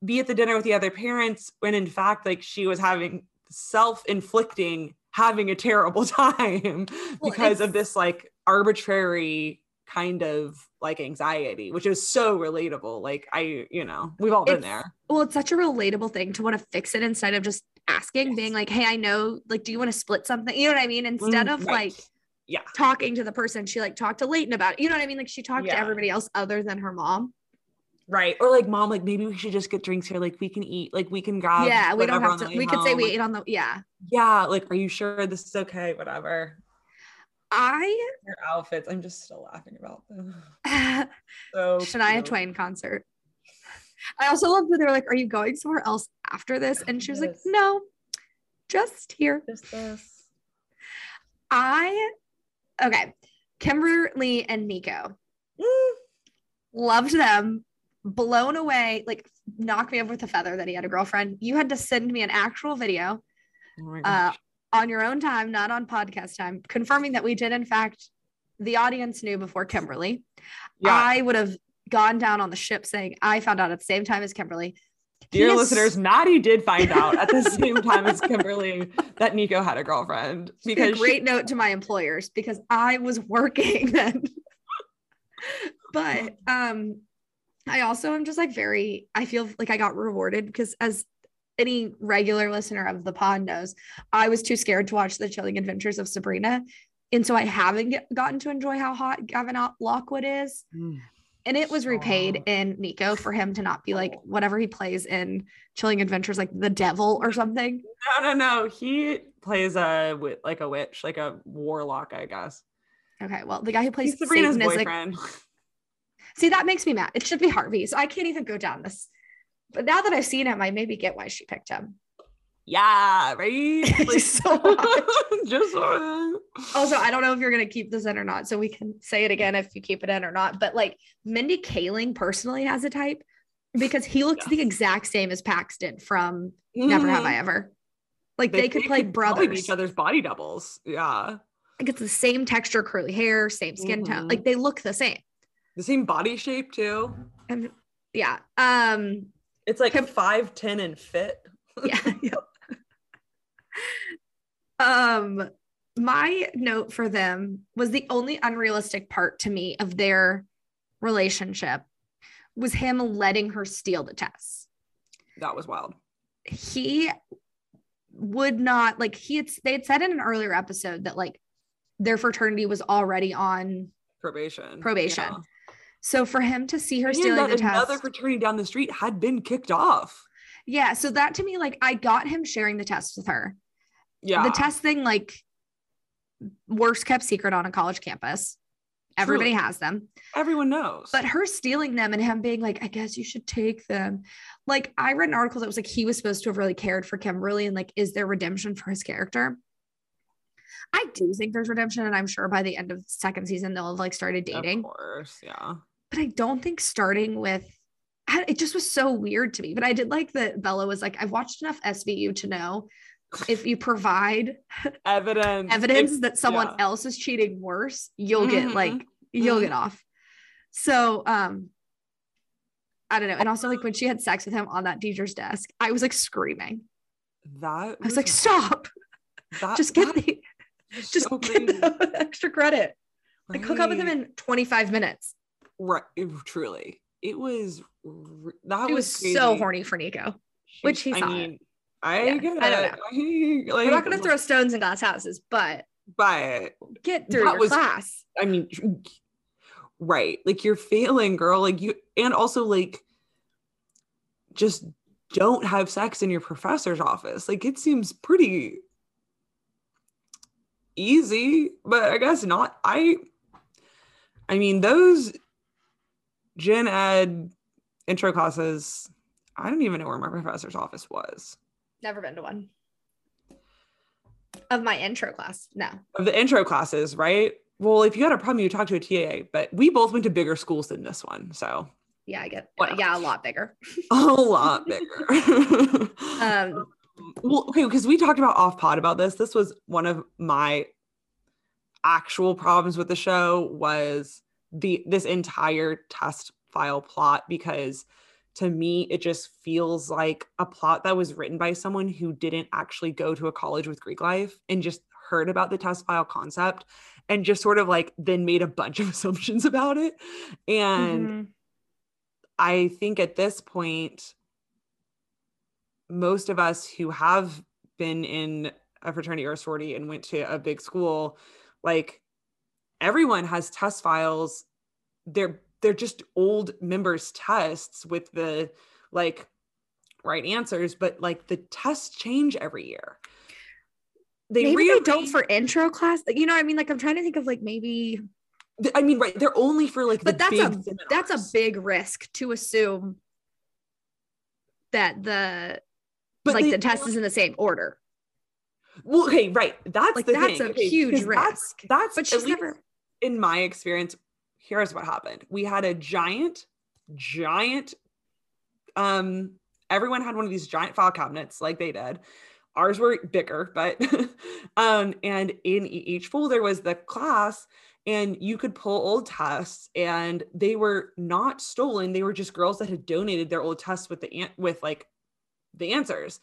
be at the dinner with the other parents when in fact like she was having self-inflicting having a terrible time Well, because of this like arbitrary kind of like anxiety, which is so relatable. Like I, you know, we've all been there. Well, it's such a relatable thing to want to fix it instead of just asking, Yes. being like, hey, I know, like, do you want to split something? You know what I mean? Instead Mm, of right. like Yeah. talking to the person, she like talked to Leighton about it. You know what I mean? Like she talked to everybody else other than her mom. Right. Or like mom, like maybe we should just get drinks here. Like we can eat, like we can grab. yeah, we don't have to. We could say we Like, ate on the. Yeah, Yeah. Like, are you sure this is okay? Whatever. I Your outfits. I'm just still laughing about them. So Shania cute. Twain concert. I also love that they're like, "Are you going somewhere else after this?" And she was like, "No, just here." Just this. I okay. Kimberly and Nico Mm. loved them. Blown away, like knocked me over with a feather that he had a girlfriend. You had to send me an actual video Oh uh, on your own time, not on podcast time, confirming that we did, in fact, the audience knew before Kimberly. yeah. I would have gone down on the ship saying I found out at the same time as Kimberly. Dear is- listeners, Maddie did find out at the same time as Kimberly that Nico had a girlfriend a because great note to my employers because I was working then. but um I also am just like very I feel like I got rewarded because as any regular listener of the pod knows, I was too scared to watch the chilling adventures of Sabrina. And so I haven't get, gotten to enjoy how hot Gavin Leatherwood is. Mm. And it was repaid in Nico for him to not be like whatever he plays in Chilling Adventures, like the devil or something. no, no, no. He plays a like a witch, like a warlock, I guess. Okay, well, the guy who plays He's Sabrina's Satan is like boyfriend. See, that makes me mad. It should be Harvey. So I can't even go down this. But now that I've seen him, I maybe get why she picked him. Yeah, right. Just so just Also, I don't know if you're gonna keep this in or not, so we can say it again if you keep it in or not. But like Mindy Kaling personally has a type because he looks the exact same as Paxton from Never Have I Ever. Like they, could play probably be brothers. each other's body doubles. Yeah, Like it's the same texture, curly hair, same skin tone. Mhm. Like they look the same. the same body shape too. And yeah. Um It's like Kim- five ten and fit. yeah. yeah. um my note for them was the only unrealistic part to me of their relationship was him letting her steal the test. That was wild. he would not like he had they had said in an earlier episode that like their fraternity was already on Probation. Probation. Yeah. so for him to see her And stealing the another test fraternity down the street had been kicked off. yeah so that to me like i got him sharing the test with her Yeah. the test thing like worst kept secret on a college campus everybody Truly. has them Everyone knows. but her stealing them and him being like i guess you should take them like i read an article that was like he was supposed to have really cared for kimberly and like is there redemption for his character i do think there's redemption and i'm sure by the end of the second season they'll have like started dating Of course, yeah. but i don't think starting with it just was so weird to me but i did like that bella was like i've watched enough svu to know if you provide Evidence. evidence If- that someone yeah. else is cheating worse, you'll get Mhm. like you'll Mhm. get off. So um I don't know. And also like when she had sex with him on that teacher's desk, I was like screaming. that I was like, stop, that, just get the just so get the extra credit. Like hook up with him in 25 minutes. right it- truly. It was that He was, was so horny for Nico. She- which he I it. mean, I Yeah, get I don't it. I, like, We're not gonna throw stones in glass houses, but but get through your was- class. I mean, right. Like you're failing, girl. Like you, and also like, just don't have sex in your professor's office. Like it seems pretty easy, but I guess not. I, I mean, those gen ed intro classes, I don't even know where my professor's office was. Never been to one. Of my intro class. No. Of the intro classes, right? Well, if you had a problem, you talk to a TA, but we both went to bigger schools than this one. So Yeah, I get Whatever. yeah, a lot bigger. a lot bigger. Um well, okay, because we talked about off pod about this. This was one of my actual problems with the show was the this entire test file plot because to me it just feels like a plot that was written by someone who didn't actually go to a college with Greek life and just heard about the test file concept and just sort of like then made a bunch of assumptions about it. And Mhm. I think at this point, most of us who have been in a fraternity or a sorority and went to a big school, like everyone has test files. They're they're just old members' tests with the like right answers, but like the tests change every year. They maybe they don't for intro class. You know, I mean, like I'm trying to think of like maybe, I mean, right? They're only for like the but that's a that's a big risk to assume that the But like they- the test is in the same order. Well, okay, right. That's Like the that's thing. a okay, huge because That's, risk. that's But she's least never. in my experience. Here's what happened. We had a giant, giant. Um, everyone had one of these giant file cabinets, like they did. Ours were bigger, but um, and in each folder was the class, and you could pull old tests, and they were not stolen. They were just girls that had donated their old tests with the with like the answers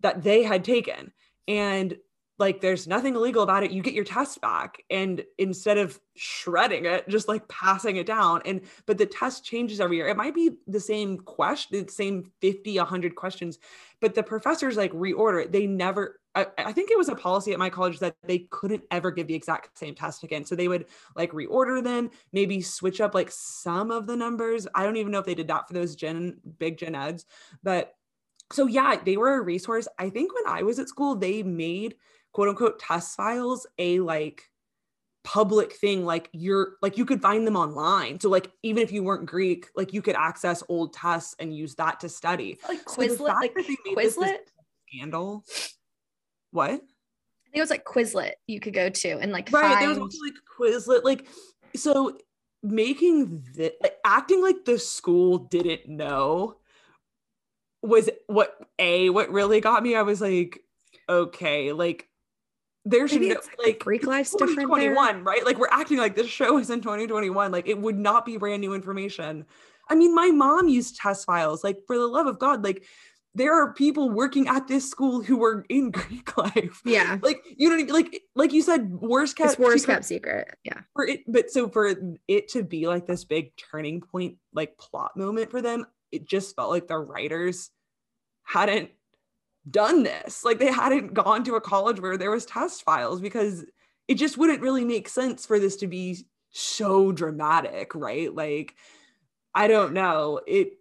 that they had taken and like there's nothing illegal about it. You get your test back and instead of shredding it just like passing it down and but the test changes every year. It might be the same question the same 50 100 questions but the professors like reorder it. They never I, I think it was a policy at my college that they couldn't ever give the exact same test again. So they would like reorder them maybe switch up like some of the numbers. I don't even know if they did that for those gen big gen eds but so yeah they were a resource. I think when i was at school they made quote unquote test files a like public thing like you're like you could find them online so like even if you weren't greek like you could access old tests and use that to study Like So the Quizlet, fact like that they made this this Quizlet. scandal what I think it was like Quizlet you could go to and like right find. there was also like quizlet like so making this like, acting like the school didn't know was what a what really got me i was like okay like there's Maybe no, it's like, Greek life's different. there. 2021 right like we're acting like this show is in 2021 like it would not be brand new information i mean my mom used test files like for the love of god like there are people working at this school who were in greek life Yeah, like you know I mean? like like you said worst kept it's worst secret kept secret. Yeah, for it but so for it to be like this big turning point like plot moment for them it just felt like the writers hadn't done this like they hadn't gone to a college where there was test files because it just wouldn't really make sense for this to be so dramatic right like i don't know it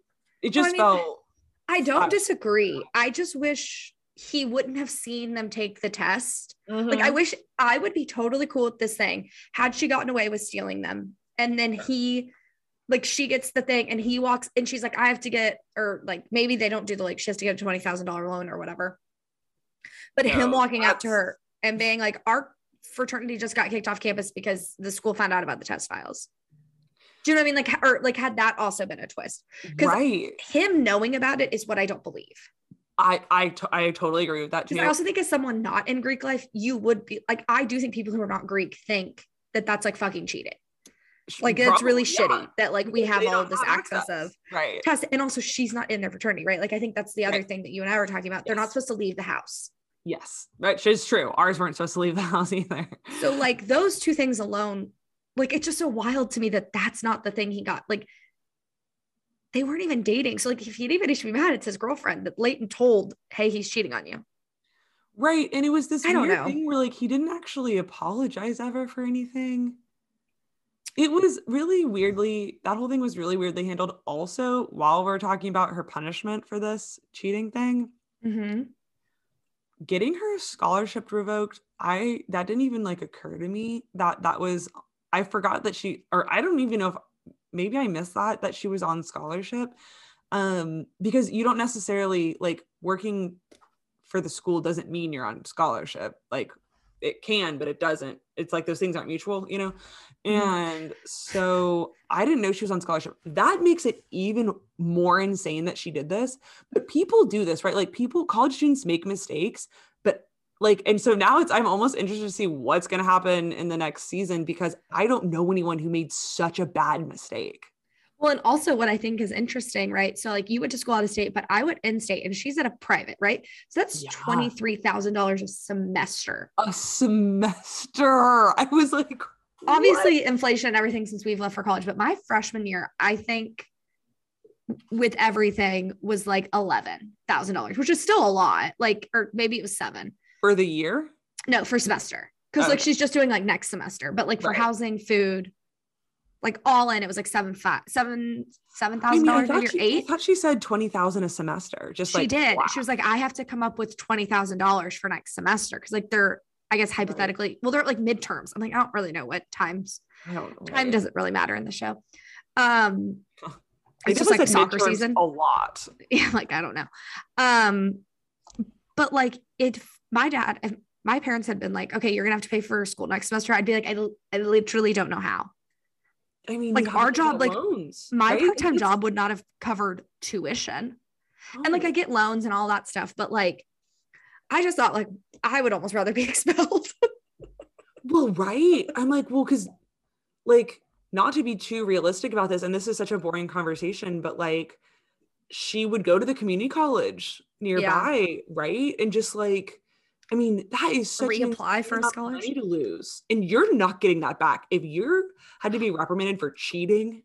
it Well, I just mean, felt I don't disagree. I just wish he wouldn't have seen them take the test. Like Mm-hmm. I wish I would be totally cool with this thing had she gotten away with stealing them, and then he. Like she gets the thing and he walks and she's like, I have to get, or like maybe they don't do the like she has to get a twenty thousand dollar loan or whatever. But him walking out to her and being like, our fraternity just got kicked off campus because the school found out about the test files. Do you know what I mean? Like, or like, had that also been a twist? 'cause right Him knowing about it is what I don't believe. i i, I totally agree with that too Because I also think as someone not in Greek life, you would be like, I do think people who are not Greek think that that's like fucking cheating. Like it's really yeah. shitty that like we They have all of this have access, of right tests. And also she's not in their fraternity, right? Like I think that's the other Right. thing that you and I were talking about. They're not supposed to leave the house. Yes, which is true. Ours weren't supposed to leave the house either. So like those two things alone, like it's just so wild to me that that's not the thing he got. Like they weren't even dating. So like if he even he should be mad, it's his girlfriend that Leighton told, hey, he's cheating on you. Right. And it was this I don't weird know. thing where like he didn't actually apologize ever for anything. It was really weirdly, that whole thing was really weirdly handled. Also, while we're talking about her punishment for this cheating thing, Mm-hmm. getting her scholarship revoked, I that didn't even like occur to me that that was I forgot that she or I don't even know if maybe I missed that that she was on scholarship. Um because you don't necessarily like working for the school doesn't mean you're on scholarship. Like it can, but it doesn't. It's like those things aren't mutual, you know? Mm-hmm. And so I didn't know she was on scholarship. That makes it even more insane that she did this. But people do this, right? Like people, college students make mistakes, but like, and so now it's, I'm almost interested to see what's going to happen in the next season because I don't know anyone who made such a bad mistake. Well, and also what I think is interesting, right? So, like, you went to school out of state, but I went in state, and she's at a private, right? So that's Yeah. twenty three thousand dollars a semester. A semester. I was like, what? Obviously, inflation and everything since we've left for college, but my freshman year, I think, with everything, was like eleven thousand dollars, which is still a lot. Like, or maybe it was seven. for the year. No, for semester. Because Oh, like she's just doing like next semester, but like for Right. housing, food, like all in, it was like seven five seven seven I, thousand I, dollars year, she, I eight. thought she said twenty thousand a semester. Just She like did. wow. She was like, I have to come up with twenty thousand dollars for next semester because like they're, I guess hypothetically, well, they're like midterms. I'm like, I don't really know what times. I don't know. Time doesn't really matter in the show. Um, it's just like soccer season. A lot. yeah, like I don't know. Um, but like it, my dad, my parents had been like, okay, you're gonna have to pay for school next semester. I'd be like, I, I literally don't know how. I mean, Like, our job, like, loans, My right? part-time job would not have covered tuition, and like Oh. I get loans and all that stuff, but like, I just thought like I would almost rather be expelled. Well, right. I'm like, well, because like not to be too realistic about this, and this is such a boring conversation, but like she would go to the community college nearby, right? And just like, I mean, that is such Reapply for a insane amount of scholarship. money to lose. And you're not getting that back. If you're had to be reprimanded for cheating,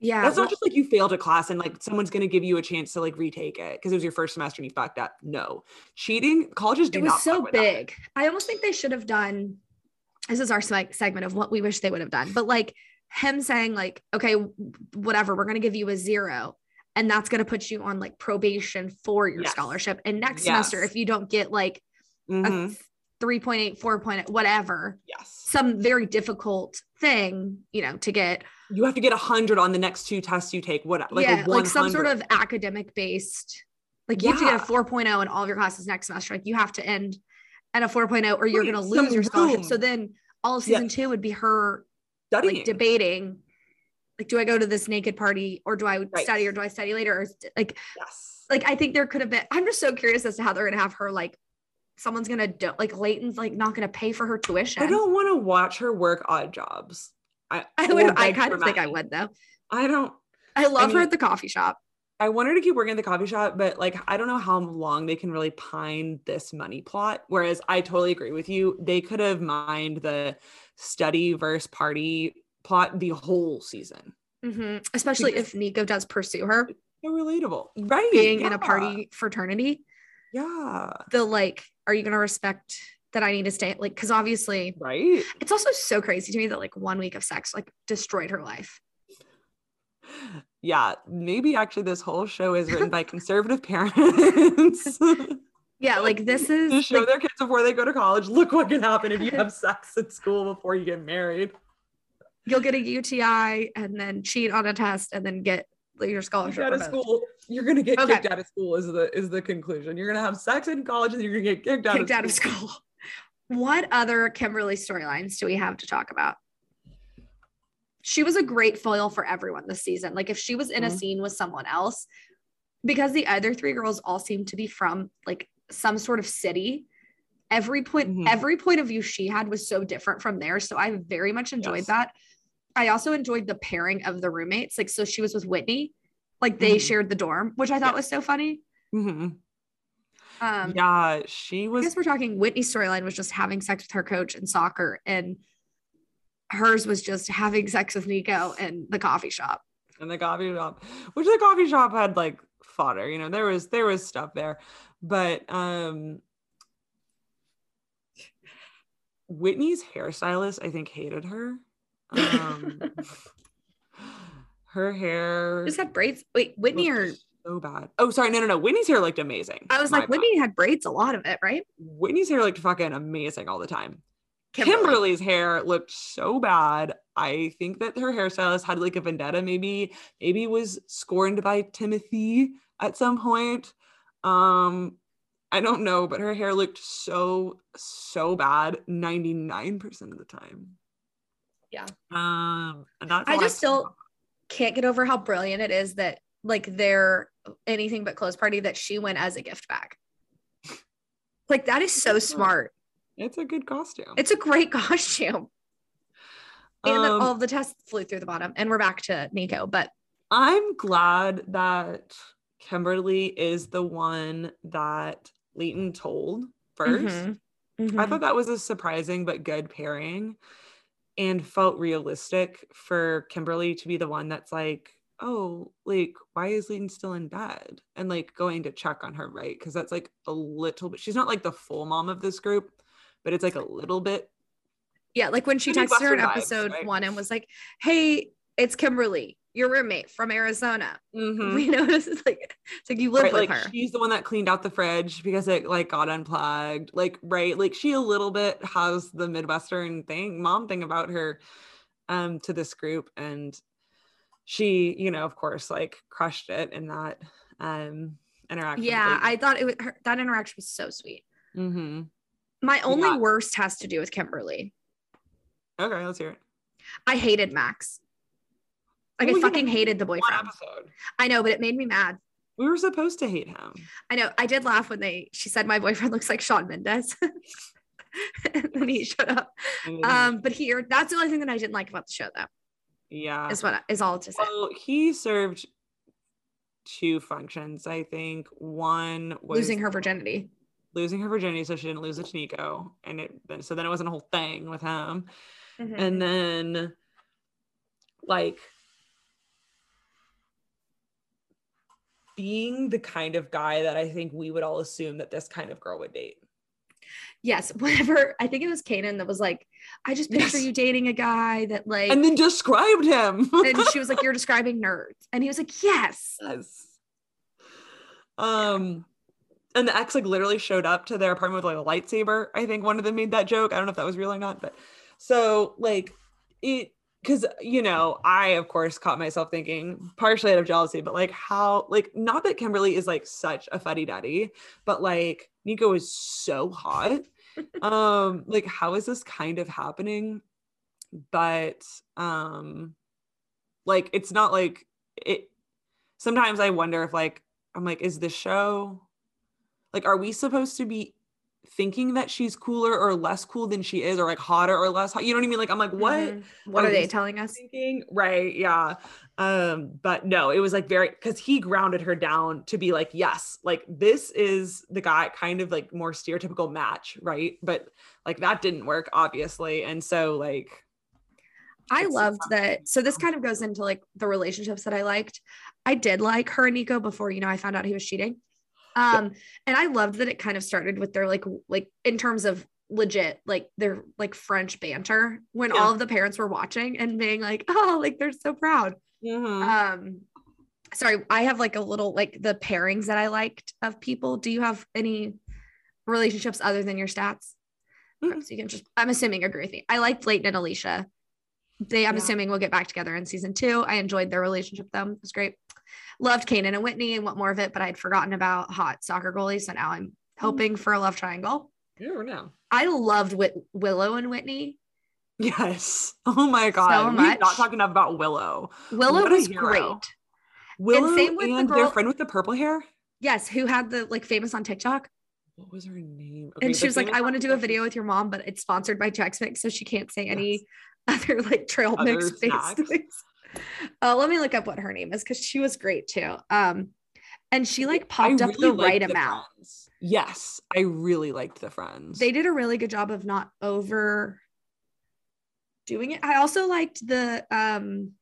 Yeah, that's well, not just like you failed a class and like someone's gonna give you a chance to like retake it because it was your first semester and you fucked up. No. Cheating, colleges do it was not so with that. big. I almost think they should have done. This is our seg- segment of what we wish they would have done, but like him saying like, okay, whatever, we're gonna give you a zero, and that's gonna put you on like probation for your Yes. scholarship. And next semester, if you don't get like Mhm. a 3.8, 4.8, whatever, Yes. some very difficult thing, you know, to get you have to get a hundred on the next two tests you take. What like yeah, like some sort of academic based, like you have to get a 4.0 in all of your classes next semester. Like you have to end at a 4.0 or you're going to lose your scholarship. So then all of season Yes. two would be her studying. like debating, like, do I go to this naked party or do I Right. study or do I study later? Or like, yes. like I think there could have been, I'm just so curious as to how they're going to have her like, someone's to do like Leighton's like not to pay for her tuition. I don't want to watch her work odd jobs. I, I would, I kind of think I would though. I don't. I love her mean- at the coffee shop. I want her to keep working at the coffee shop, but like I don't know how long they can really pine this money plot. Whereas I totally agree with you. They could have mined the study versus party plot the whole season. Mhm. Especially Because- if Nico does pursue her So relatable. Right. being in a party fraternity. Yeah. the like, are you going to respect that I need to stay? Like, because obviously Right. it's also so crazy to me that like one week of sex like destroyed her life. Yeah. Maybe actually this whole show is written by conservative parents. Yeah, like this to is show like, their kids before they go to college. Look what can happen if you have sex at school before you get married. you'll get a UTI and then cheat on a test and then get your scholarship. out of school. You're gonna get Okay. kicked out of school. Is the is the conclusion? You're gonna have sex in college and you're gonna get kicked out Kicked of out of school. What other Kimberly storylines do we have to talk about? She was a great foil for everyone this season. Like if she was in a Mhm. scene with someone else, because the other three girls all seem to be from like some sort of city. Every point, Mhm. every point of view she had was so different from theirs. So I very much enjoyed Yes. that. I also enjoyed the pairing of the roommates. Like, so she was with Whitney, like they Mhm. shared the dorm, which I thought Yeah. was so funny. Mhm. Um, yeah, she I was. guess we're talking Whitney's storyline was just having sex with her coach in soccer, and hers was just having sex with Nico in the coffee shop. in the coffee shop which the coffee shop had like fodder you know there was there was stuff there but um whitney's hairstylist i think hated her um her hair Just had braids. Wait, Whitney or so bad oh sorry no no no whitney's hair looked amazing I was My like, bad. Whitney had braids a lot of it, right? whitney's hair looked fucking amazing all the time Kimberly. Kimberly's hair looked so bad. I think that her hairstylist had like a vendetta, maybe, maybe was scorned by Timothy at some point. Um, I don't know, but her hair looked so, so bad 99% of the time. Yeah. Um, I just still-. Can't get over how brilliant it is that like their anything but clothes party that she went as a gift bag. Like that is so smart. it's a good costume. It's a great costume. And Um, all of the tests flew through the bottom. And we're back to Nico. But I'm glad that Kimberly is the one that Leighton told 1st Mhm. I Mhm. thought that was a surprising but good pairing and felt realistic for Kimberly to be the one that's like, oh, like, why is Leighton still in bed? And like going to check on her, right? Because that's like a little bit, she's not like the full mom of this group, but it's like a little bit. Yeah, like when she texted her in Midwestern vibes, episode right? one and was like, "Hey, it's Kimberly, your roommate from Arizona. Mhm. We noticed it's like it's like you live Right, with like her." she's the one that cleaned out the fridge because it like got unplugged. Like, right, like she a little bit has the Midwestern thing, mom thing about her um to this group. And she, you know, of course, like crushed it in that um interaction. Yeah, I thought it was her, that interaction was so sweet. mm-hmm. My only Yeah. worst has to do with Kimberly. okay, let's hear it. I hated Max. Like I fucking hated the boyfriend. episode. I know, but it made me mad. We were supposed to hate him. I know. I did laugh when they she said my boyfriend looks like Shawn Mendes. and then he showed up. Um, but here, that's the only thing that I didn't like about the show, though. yeah. Is what is all to say. Well, he served two functions, I think. One was Losing her virginity. losing her virginity so she didn't lose it to Nico. And it then so then it wasn't a whole thing with him. Mm-hmm. And then like being the kind of guy that I think we would all assume that this kind of girl would date. yes, whenever I think it was Canaan that was like, I just picture Yes. you dating a guy that like And then described him. and she was like, You're describing nerds. And he was like, Yes. Yes. Um, and the ex like literally showed up to their apartment with like a lightsaber. I think one of them made that joke. I don't know if that was real or not, but so like it because you know, I of course caught myself thinking partially out of jealousy, but like how like not that Kimberly is like such a fuddy duddy, but like Nico is so hot. um, like how is this kind of happening? But um like it's not like it sometimes I wonder if like I'm like, is the show like are we supposed to be thinking that she's cooler or less cool than she is, or like hotter or less hot? You know what I mean? Like I'm like, what Mhm. What are are they telling us? thinking? Right, yeah. Um, but no, it was like very because he grounded her down to be like, yes, like this is the guy kind of like more stereotypical match, right? But like that didn't work, obviously. And so like I loved that. So this kind of goes into like the relationships that I liked. I did like her and Nico before, you know, I found out he was cheating. Um, and I loved that it kind of started with their like like in terms of legit, like their like French banter when Yeah. all of the parents were watching and being like, oh, like they're so proud. mhm. Um sorry, I have like a little like the pairings that I liked of people. Do you have any relationships other than your stats? Mhm. So you can just I'm assuming agree with me. I liked Leighton and Alicia. They I'm Yeah. assuming will get back together in season two. I enjoyed their relationship them. It was great. Loved Canaan and Whitney and want more of it, but I'd forgotten about hot soccer goalies. So now I'm hoping mm. for a love triangle. you never know. I loved Whit- Willow and Whitney. Yes. Oh my god. We've much. not talking enough about Willow. Willow What was great. Willow same with the and girl- their friend with the purple hair. Yes, who had the like famous on TikTok. What was her name? and she was like, I want to do a video with your mom, but it's sponsored by Chex Mix, so she can't say any other like trail Other mix based things. Uh, let me look up what her name is because she was great too. Um, and she like I popped up really the right the amount. Friends. Yes, I really liked the friends. They did a really good job of not over doing it. I also liked the um.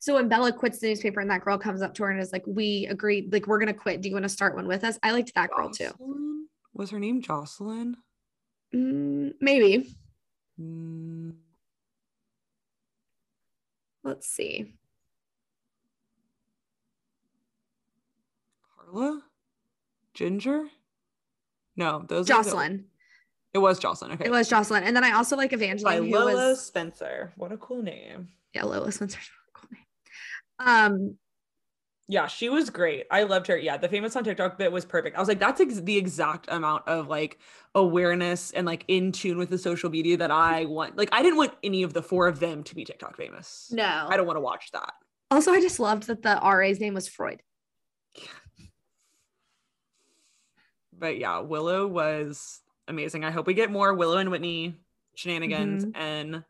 So when Bella quits the newspaper and that girl comes up to her and is like, "We agree, like we're gonna quit. Do you want to start one with us?" I liked that girl too. Was her name Jocelyn? Mm, maybe. Mm, Let's see. Carla? Ginger? No, those the- Jocelyn. it was Jocelyn. Okay. It was Jocelyn. And then I also like Evangeline, who Lola was Spencer. What a cool name. yeah, Lola Spencer's a really cool name. Um, Yeah, she was great. I loved her. Yeah, the famous on TikTok bit was perfect. I was like, that's ex- the exact amount of like awareness and like in tune with the social media that I want. Like, I didn't want any of the four of them to be TikTok famous. no. I don't want to watch that. also, I just loved that the RA's name was Freud. But yeah, Willow was amazing. I hope we get more Willow and Whitney shenanigans Mm-hmm. in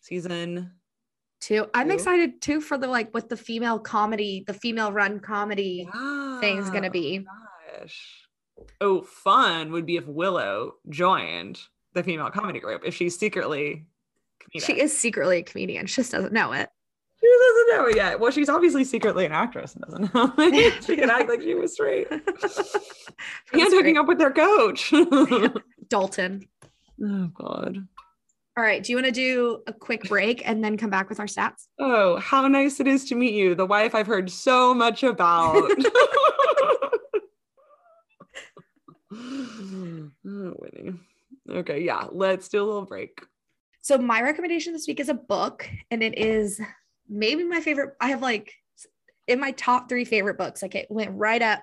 season Two. I'm excited too for the like what the female comedy, the female run comedy thing's Yeah. gonna be. Gosh. Oh, fun would be if Willow joined the female comedy group if she's secretly. She is secretly a comedian. She just doesn't know it. She doesn't know it yet. Well, she's obviously secretly an actress and doesn't know. it. she can act like she was straight and hooking up with their coach. Dalton. Oh God. All right. Do you want to do a quick break and then come back with our stats? Oh, how nice it is to meet you, the wife I've heard so much about. oh, Whitney. Okay, yeah, let's do a little break. So my recommendation this week is a book, and it is maybe my favorite. I have like in my top three favorite books. Like it went right up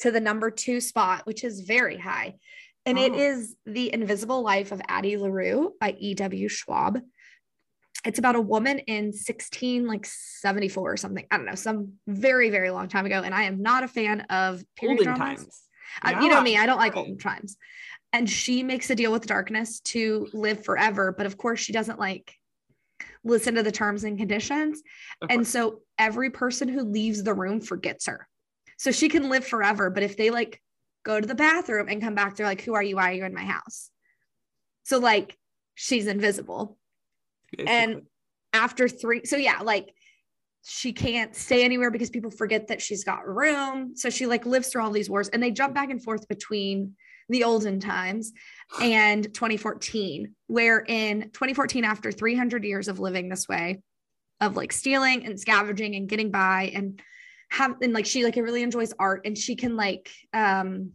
to the number two spot, which is very high. And it Oh. is The Invisible Life of Addie LaRue by E.W. Schwab. It's about a woman in 16 like 74 or something. I don't know, some very, very long time ago. And I am not a fan of period Olden dramas. times. I- you know Yeah, me, I don't like right. olden times. And she makes a deal with darkness to live forever. But of course, she doesn't like listen to the terms and conditions. And so every person who leaves the room forgets her. So she can live forever. But if they like go to the bathroom and come back, they're like, Who are you? Why are you in my house? So like she's invisible and after three so yeah like she can't stay anywhere because people forget that she's got room so she like lives through all these wars and they jump back and forth between the olden times and 2014 where in 2014 after 300 years of living this way of like stealing and scavenging and getting by and have and like she like really enjoys art and she can like um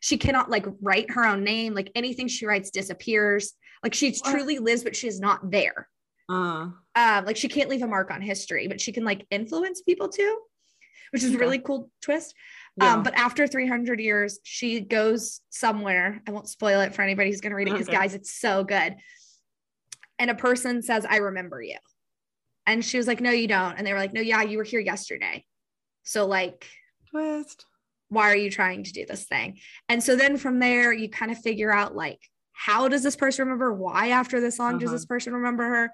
she cannot like write her own name like anything she writes disappears. Like she What? truly lives but she is not there. Uh, um like she can't leave a mark on history but she can like influence people too which is a really cool twist. Yeah. um but after 300 years she goes somewhere. I won't spoil it for anybody who's going to read it because Okay. guys it's so good. And a person says i remember you. And she was like no you don't. And they were like no yeah you were here yesterday so like twist. why are you trying to do this thing? And so then from there you kind of figure out like how does this person remember? Why after this long does Uh-huh. this person remember her?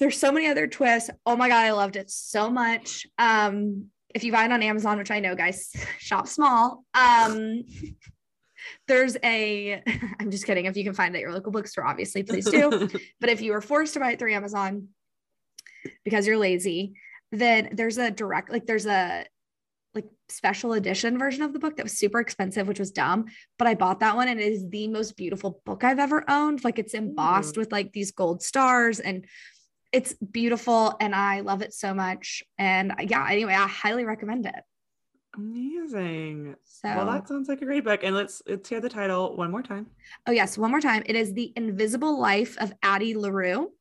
There's so many other twists. Oh my god i loved it so much. Um if you buy it on amazon which i know guys shop small. Um there's a i'm just kidding. If you can find it at your local bookstore obviously please do. But if you were forced to buy it through Amazon because you're lazy, then there's a direct, like there's a like special edition version of the book that was super expensive, which was dumb. But I bought that one and it is the most beautiful book I've ever owned. Like it's embossed mm-hmm. with like these gold stars and it's beautiful and I love it so much. And uh, yeah, anyway, I highly recommend it. Amazing. So Well, that sounds like a great book. And let's let's hear the title one more time. Oh, yes. One more time. It is The Invisible Life of Addie LaRue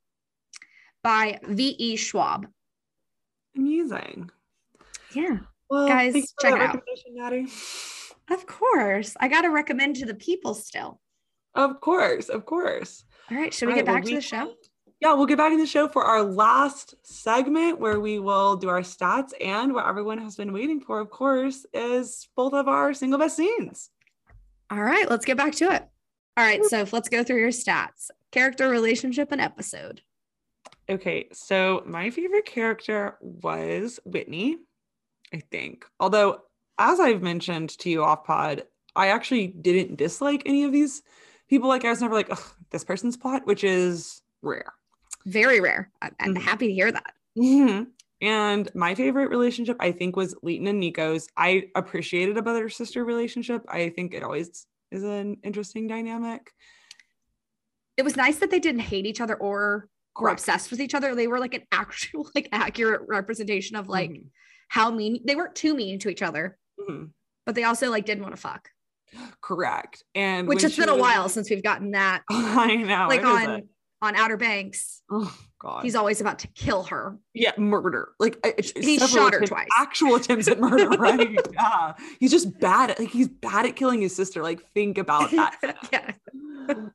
by V.E. Schwab. Amazing. Yeah. Well, Guys, check it out. Maddie. Of course. I got to recommend to the people still. Of course, of course. All right. Should we All get right, well, back to we the show? Yeah, we'll get back in the show for our last segment where we will do our stats and what everyone has been waiting for, of course, is both of our single best scenes. All right. Let's get back to it. All right. So let's go through your stats character, relationship, and episode. Okay, so my favorite character was Whitney, I think. Although, as I've mentioned to you off pod, I actually didn't dislike any of these people. Like, I was never like, this person's plot, which is rare. Very rare. I'm Mhm. happy to hear that. Mhm. And my favorite relationship, I think, was Leighton and Nico's. I appreciated a brother sister relationship. I think it always is an interesting dynamic. It was nice that they didn't hate each other or were Correct. obsessed with each other. They were like an actual, like accurate representation of like Mhm. how mean they weren't too mean to each other, Mhm. but they also like didn't want to fuck, correct. And which it's been she a while since we've gotten that I know. like on on Outer Banks. oh god. He's always about to kill her. Yeah, murder. Like I- it's- it's He shot her attempts- twice. Actual attempts at murder, right? yeah. He's just bad at like he's bad at killing his sister. Like think about that. yeah. um,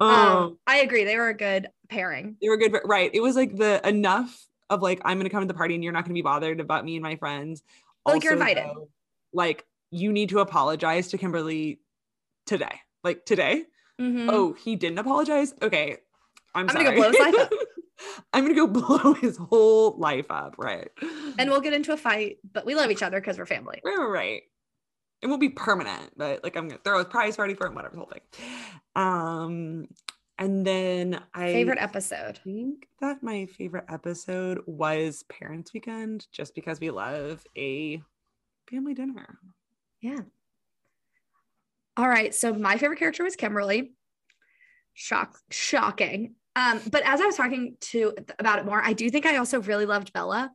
Um, I agree. They were a good pairing. they were good, but right. It was like the enough of like I'm gonna come to the party and you're not gonna be bothered about me and my friends. Like, you're invited. though, like you need to apologize to Kimberly today. Like today. Mhm. Oh, he didn't apologize. Okay, I'm, I'm gonna go blow his life up. I'm gonna go blow his whole life up, right? and we'll get into a fight, but we love each other because we're family. right, right, right. It won't be permanent, but like I'm gonna throw a prize party for him, whatever the whole thing. Um, and then I Favorite episode. I think that my favorite episode was Parents Weekend, just because we love a family dinner. Yeah. All right. So my favorite character was Kimberly. Shock, shocking. Um, but as I was talking to about it more, I do think I also really loved Bella.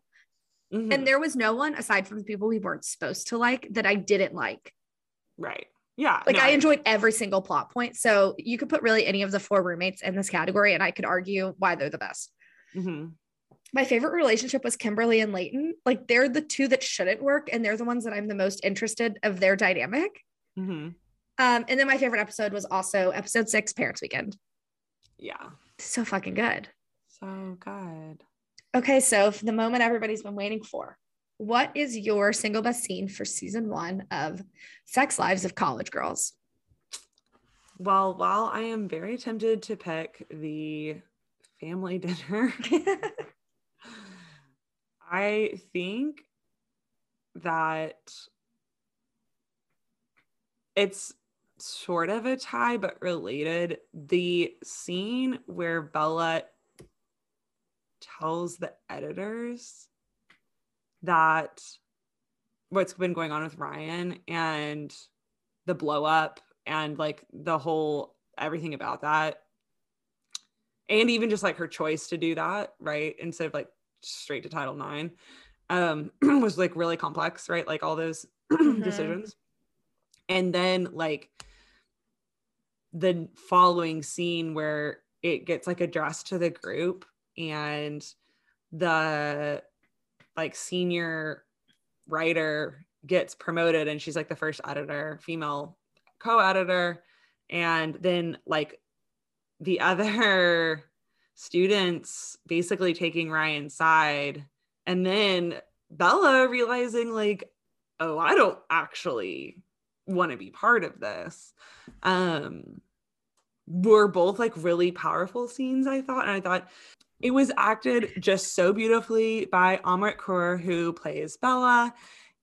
Mhm. And there was no one aside from the people we weren't supposed to like that I didn't like. right, yeah, Like no, I enjoyed every single plot point. So you could put really any of the four roommates in this category, and I could argue why they're the best. Mhm. My favorite relationship was Kimberly and Leighton. Like they're the two that shouldn't work, and they're the ones that I'm the most interested of their dynamic. Mhm. Um, and then my favorite episode was also episode six, Parents Weekend. yeah, So fucking good. so good. Okay, so for the moment everybody's been waiting for. What is your single best scene for season one of Sex Lives of College Girls? Well, while I am very tempted to pick the family dinner, I think that it's sort of a tie, but related. The scene where Bella tells the editors that what's been going on with Ryan and the blow up and like the whole everything about that. And even just like her choice to do that, right? Instead of like straight to Title Nine, um, was like really complex, right? Like all those Mhm. decisions. And then like the following scene where it gets like addressed to the group and the like senior writer gets promoted and she's like the first editor female co-editor. And then like the other students basically taking ryan's side. And then bella realizing like oh i don't actually want to be part of this. Um were both like really powerful scenes i thought and i thought it was acted just so beautifully by Amrit Kaur, who plays Bella.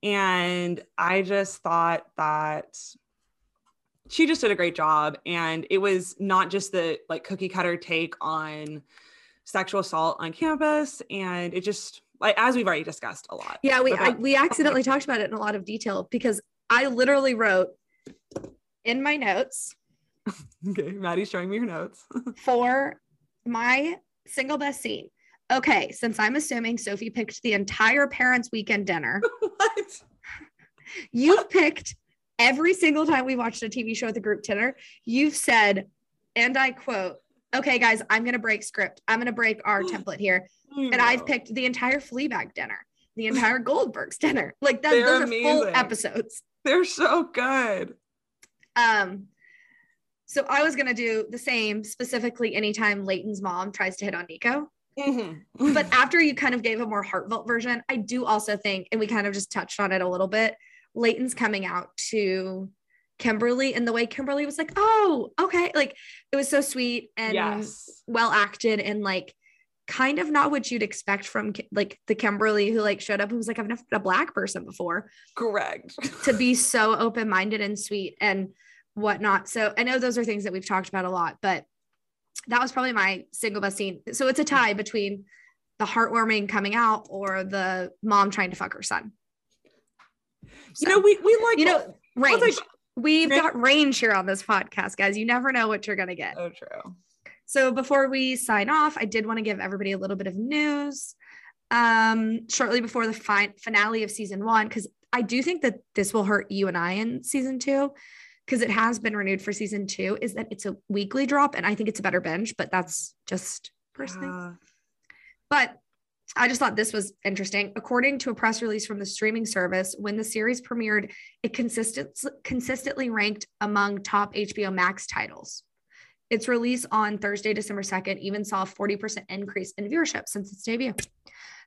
And I just thought that she just did a great job. And it was not just the like cookie cutter take on sexual assault on campus. And it just like as we've already discussed a lot. Yeah, we I, we accidentally talked about it in a lot of detail because I literally wrote in my notes okay, Maddie's showing me her notes. for my single best scene. Okay, since I'm assuming Sophie picked the entire parents' weekend dinner, what? you've picked every single time we watched a TV show at the group dinner, you've said, and I quote, okay, guys, I'm going to break script. I'm going to break our template here. And I've picked the entire Fleabag dinner, the entire Goldberg's dinner. Like that, They're those are full amazing. episodes. They're so good. Um, so I was gonna do the same, specifically anytime Leighton's mom tries to hit on Nico. Mhm. But after you kind of gave a more heartfelt version, I do also think, and we kind of just touched on it a little bit, Leighton's coming out to Kimberly and the way Kimberly was like, oh, okay. Like it was so sweet and yes. well acted and like kind of not what you'd expect from like the Kimberly who like showed up and was like, I've never met a black person before Correct. to be so open minded and sweet and whatnot. So I know those are things that we've talked about a lot, but that was probably my single best scene. So it's a tie between the heartwarming coming out or the mom trying to fuck her son. you know, we we like you know, range. like- We've range- got range here on this podcast, guys. You never know what you're gonna get. so true. So before we sign off, I did want to give everybody a little bit of news. Um, shortly before the fi- finale of season one, because I do think that this will hurt you and I in season two, because it has been renewed for season two, is that it's a weekly drop, and I think it's a better binge, but that's just personally. But I just thought this was interesting. According to a press release from the streaming service, when the series premiered, it consistent, consistently ranked among top HBO Max titles. Its release on Thursday, December 2nd, even saw a 40% increase in viewership since its debut.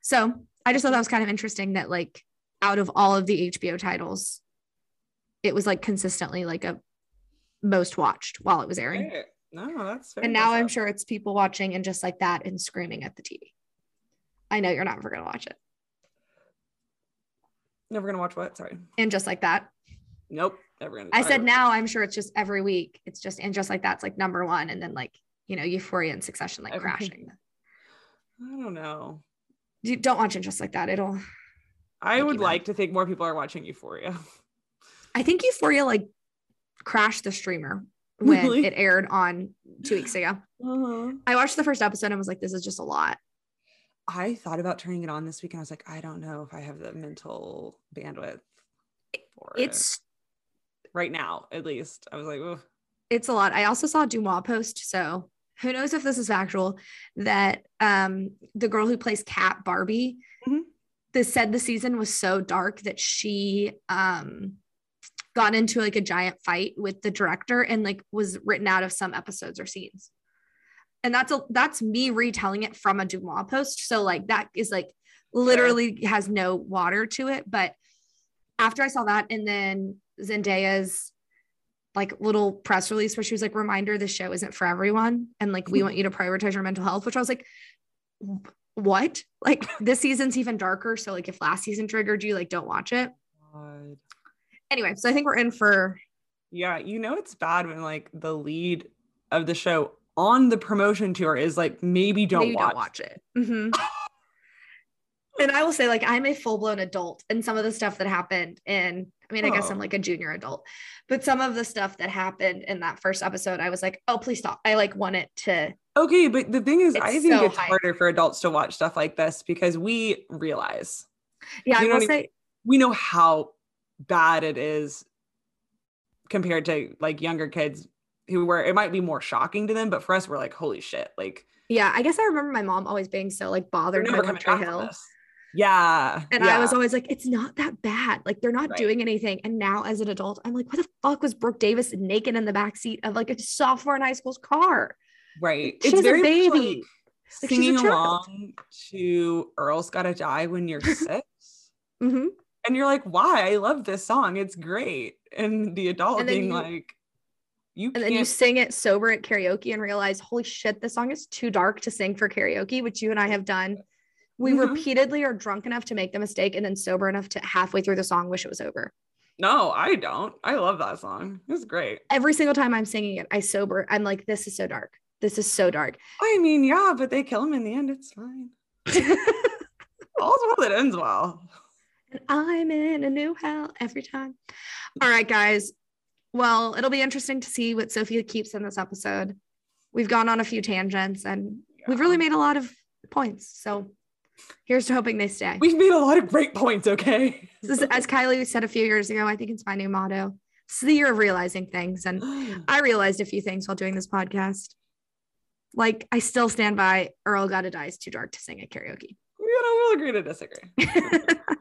So I just thought that was kind of interesting that, like, out of all of the HBO titles, it was like consistently like a most watched while it was airing. No, that's fair. and now I'm sure it's people watching and just like that and screaming at the TV. I know you're not ever gonna watch it. never gonna watch what? Sorry. And just like that. Nope. Never gonna. I said would- now I'm sure it's just every week. It's just and just like that's like number one. And then like, you know, euphoria and succession like crashing. I don't know. You don't watch it just like that. It'll I would like to think more people are watching Euphoria. I think Euphoria like crashed the streamer when Really? it aired on two weeks ago. Uh-huh. I watched the first episode and was like, this is just a lot. I thought about turning it on this week, and I was like, I don't know if I have the mental bandwidth for It's it right now. At least I was like, Ugh. it's a lot. I also saw DeuxMoi post, so who knows if this is factual that um the girl who plays Kat Barbie Mhm. the said the season was so dark that she um got into like a giant fight with the director and like was written out of some episodes or scenes. And that's a that's me retelling it from a DeuxMoi post. So like that is like literally has no water to it. But after I saw that, and then Zendaya's like little press release where she was like, reminder the show isn't for everyone. And like, we hmm. want you to prioritize your mental health, which I was like, what? Like, this season's even darker. So, like, if last season triggered you, like, don't watch it. God. Anyway, so I think we're in for, yeah, you know it's bad when like the lead of the show on the promotion tour is like maybe don't maybe watch. don't watch it. Mhm. and I will say, like, I'm a full blown adult, and some of the stuff that happened in, I mean, I guess Oh. I'm like a junior adult, but some of the stuff that happened in that first episode, I was like, oh, please stop. I like want it to, Okay, but the thing is, I think so it's hype. harder for adults to watch stuff like this because we realize yeah, You I will I say, we know how bad it is compared to like younger kids who were it might be more shocking to them, but for us, we're like, holy shit, like yeah, I guess I remember my mom always being so like bothered by never One coming Tree back from Hill. Yeah. And yeah. I was always like, it's not that bad. Like they're not Right. doing anything. And now as an adult, I'm like, what the fuck was Brooke Davis naked in the backseat of like a sophomore in high school's car? right. She's It's a very baby. like Like, she's singing along to Earl's Gotta Die when you're six. Mhm. And you're like, why? I love this song. It's great. And the adult And being you- like, you And then you sing it sober at karaoke and realize, holy shit, this song is too dark to sing for karaoke, which you and I have done. We Mhm. repeatedly are drunk enough to make the mistake and then sober enough to halfway through the song wish it was over. No, I don't. I love that song. It's great. Every single time I'm singing it, I sober. I'm like, this is so dark. This is so dark. I mean, yeah, but they kill him in the end. It's fine. All's well that ends well. And I'm in a new hell every time. All right, guys. Well, it'll be interesting to see what Sophia keeps in this episode. We've gone on a few tangents and we've really made a lot of points. So here's to hoping they stay. We've made a lot of great points, okay? This is, as Kylie said a few years ago, I think it's my new motto. It's the year of realizing things. And I realized a few things while doing this podcast. Like, I still stand by Earl Gotta Die is too dark to sing at karaoke. You know, we'll agree to disagree.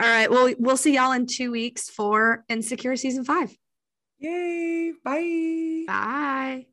All right. Well, we'll see y'all in two weeks for Insecure season five. Yay. Bye. Bye.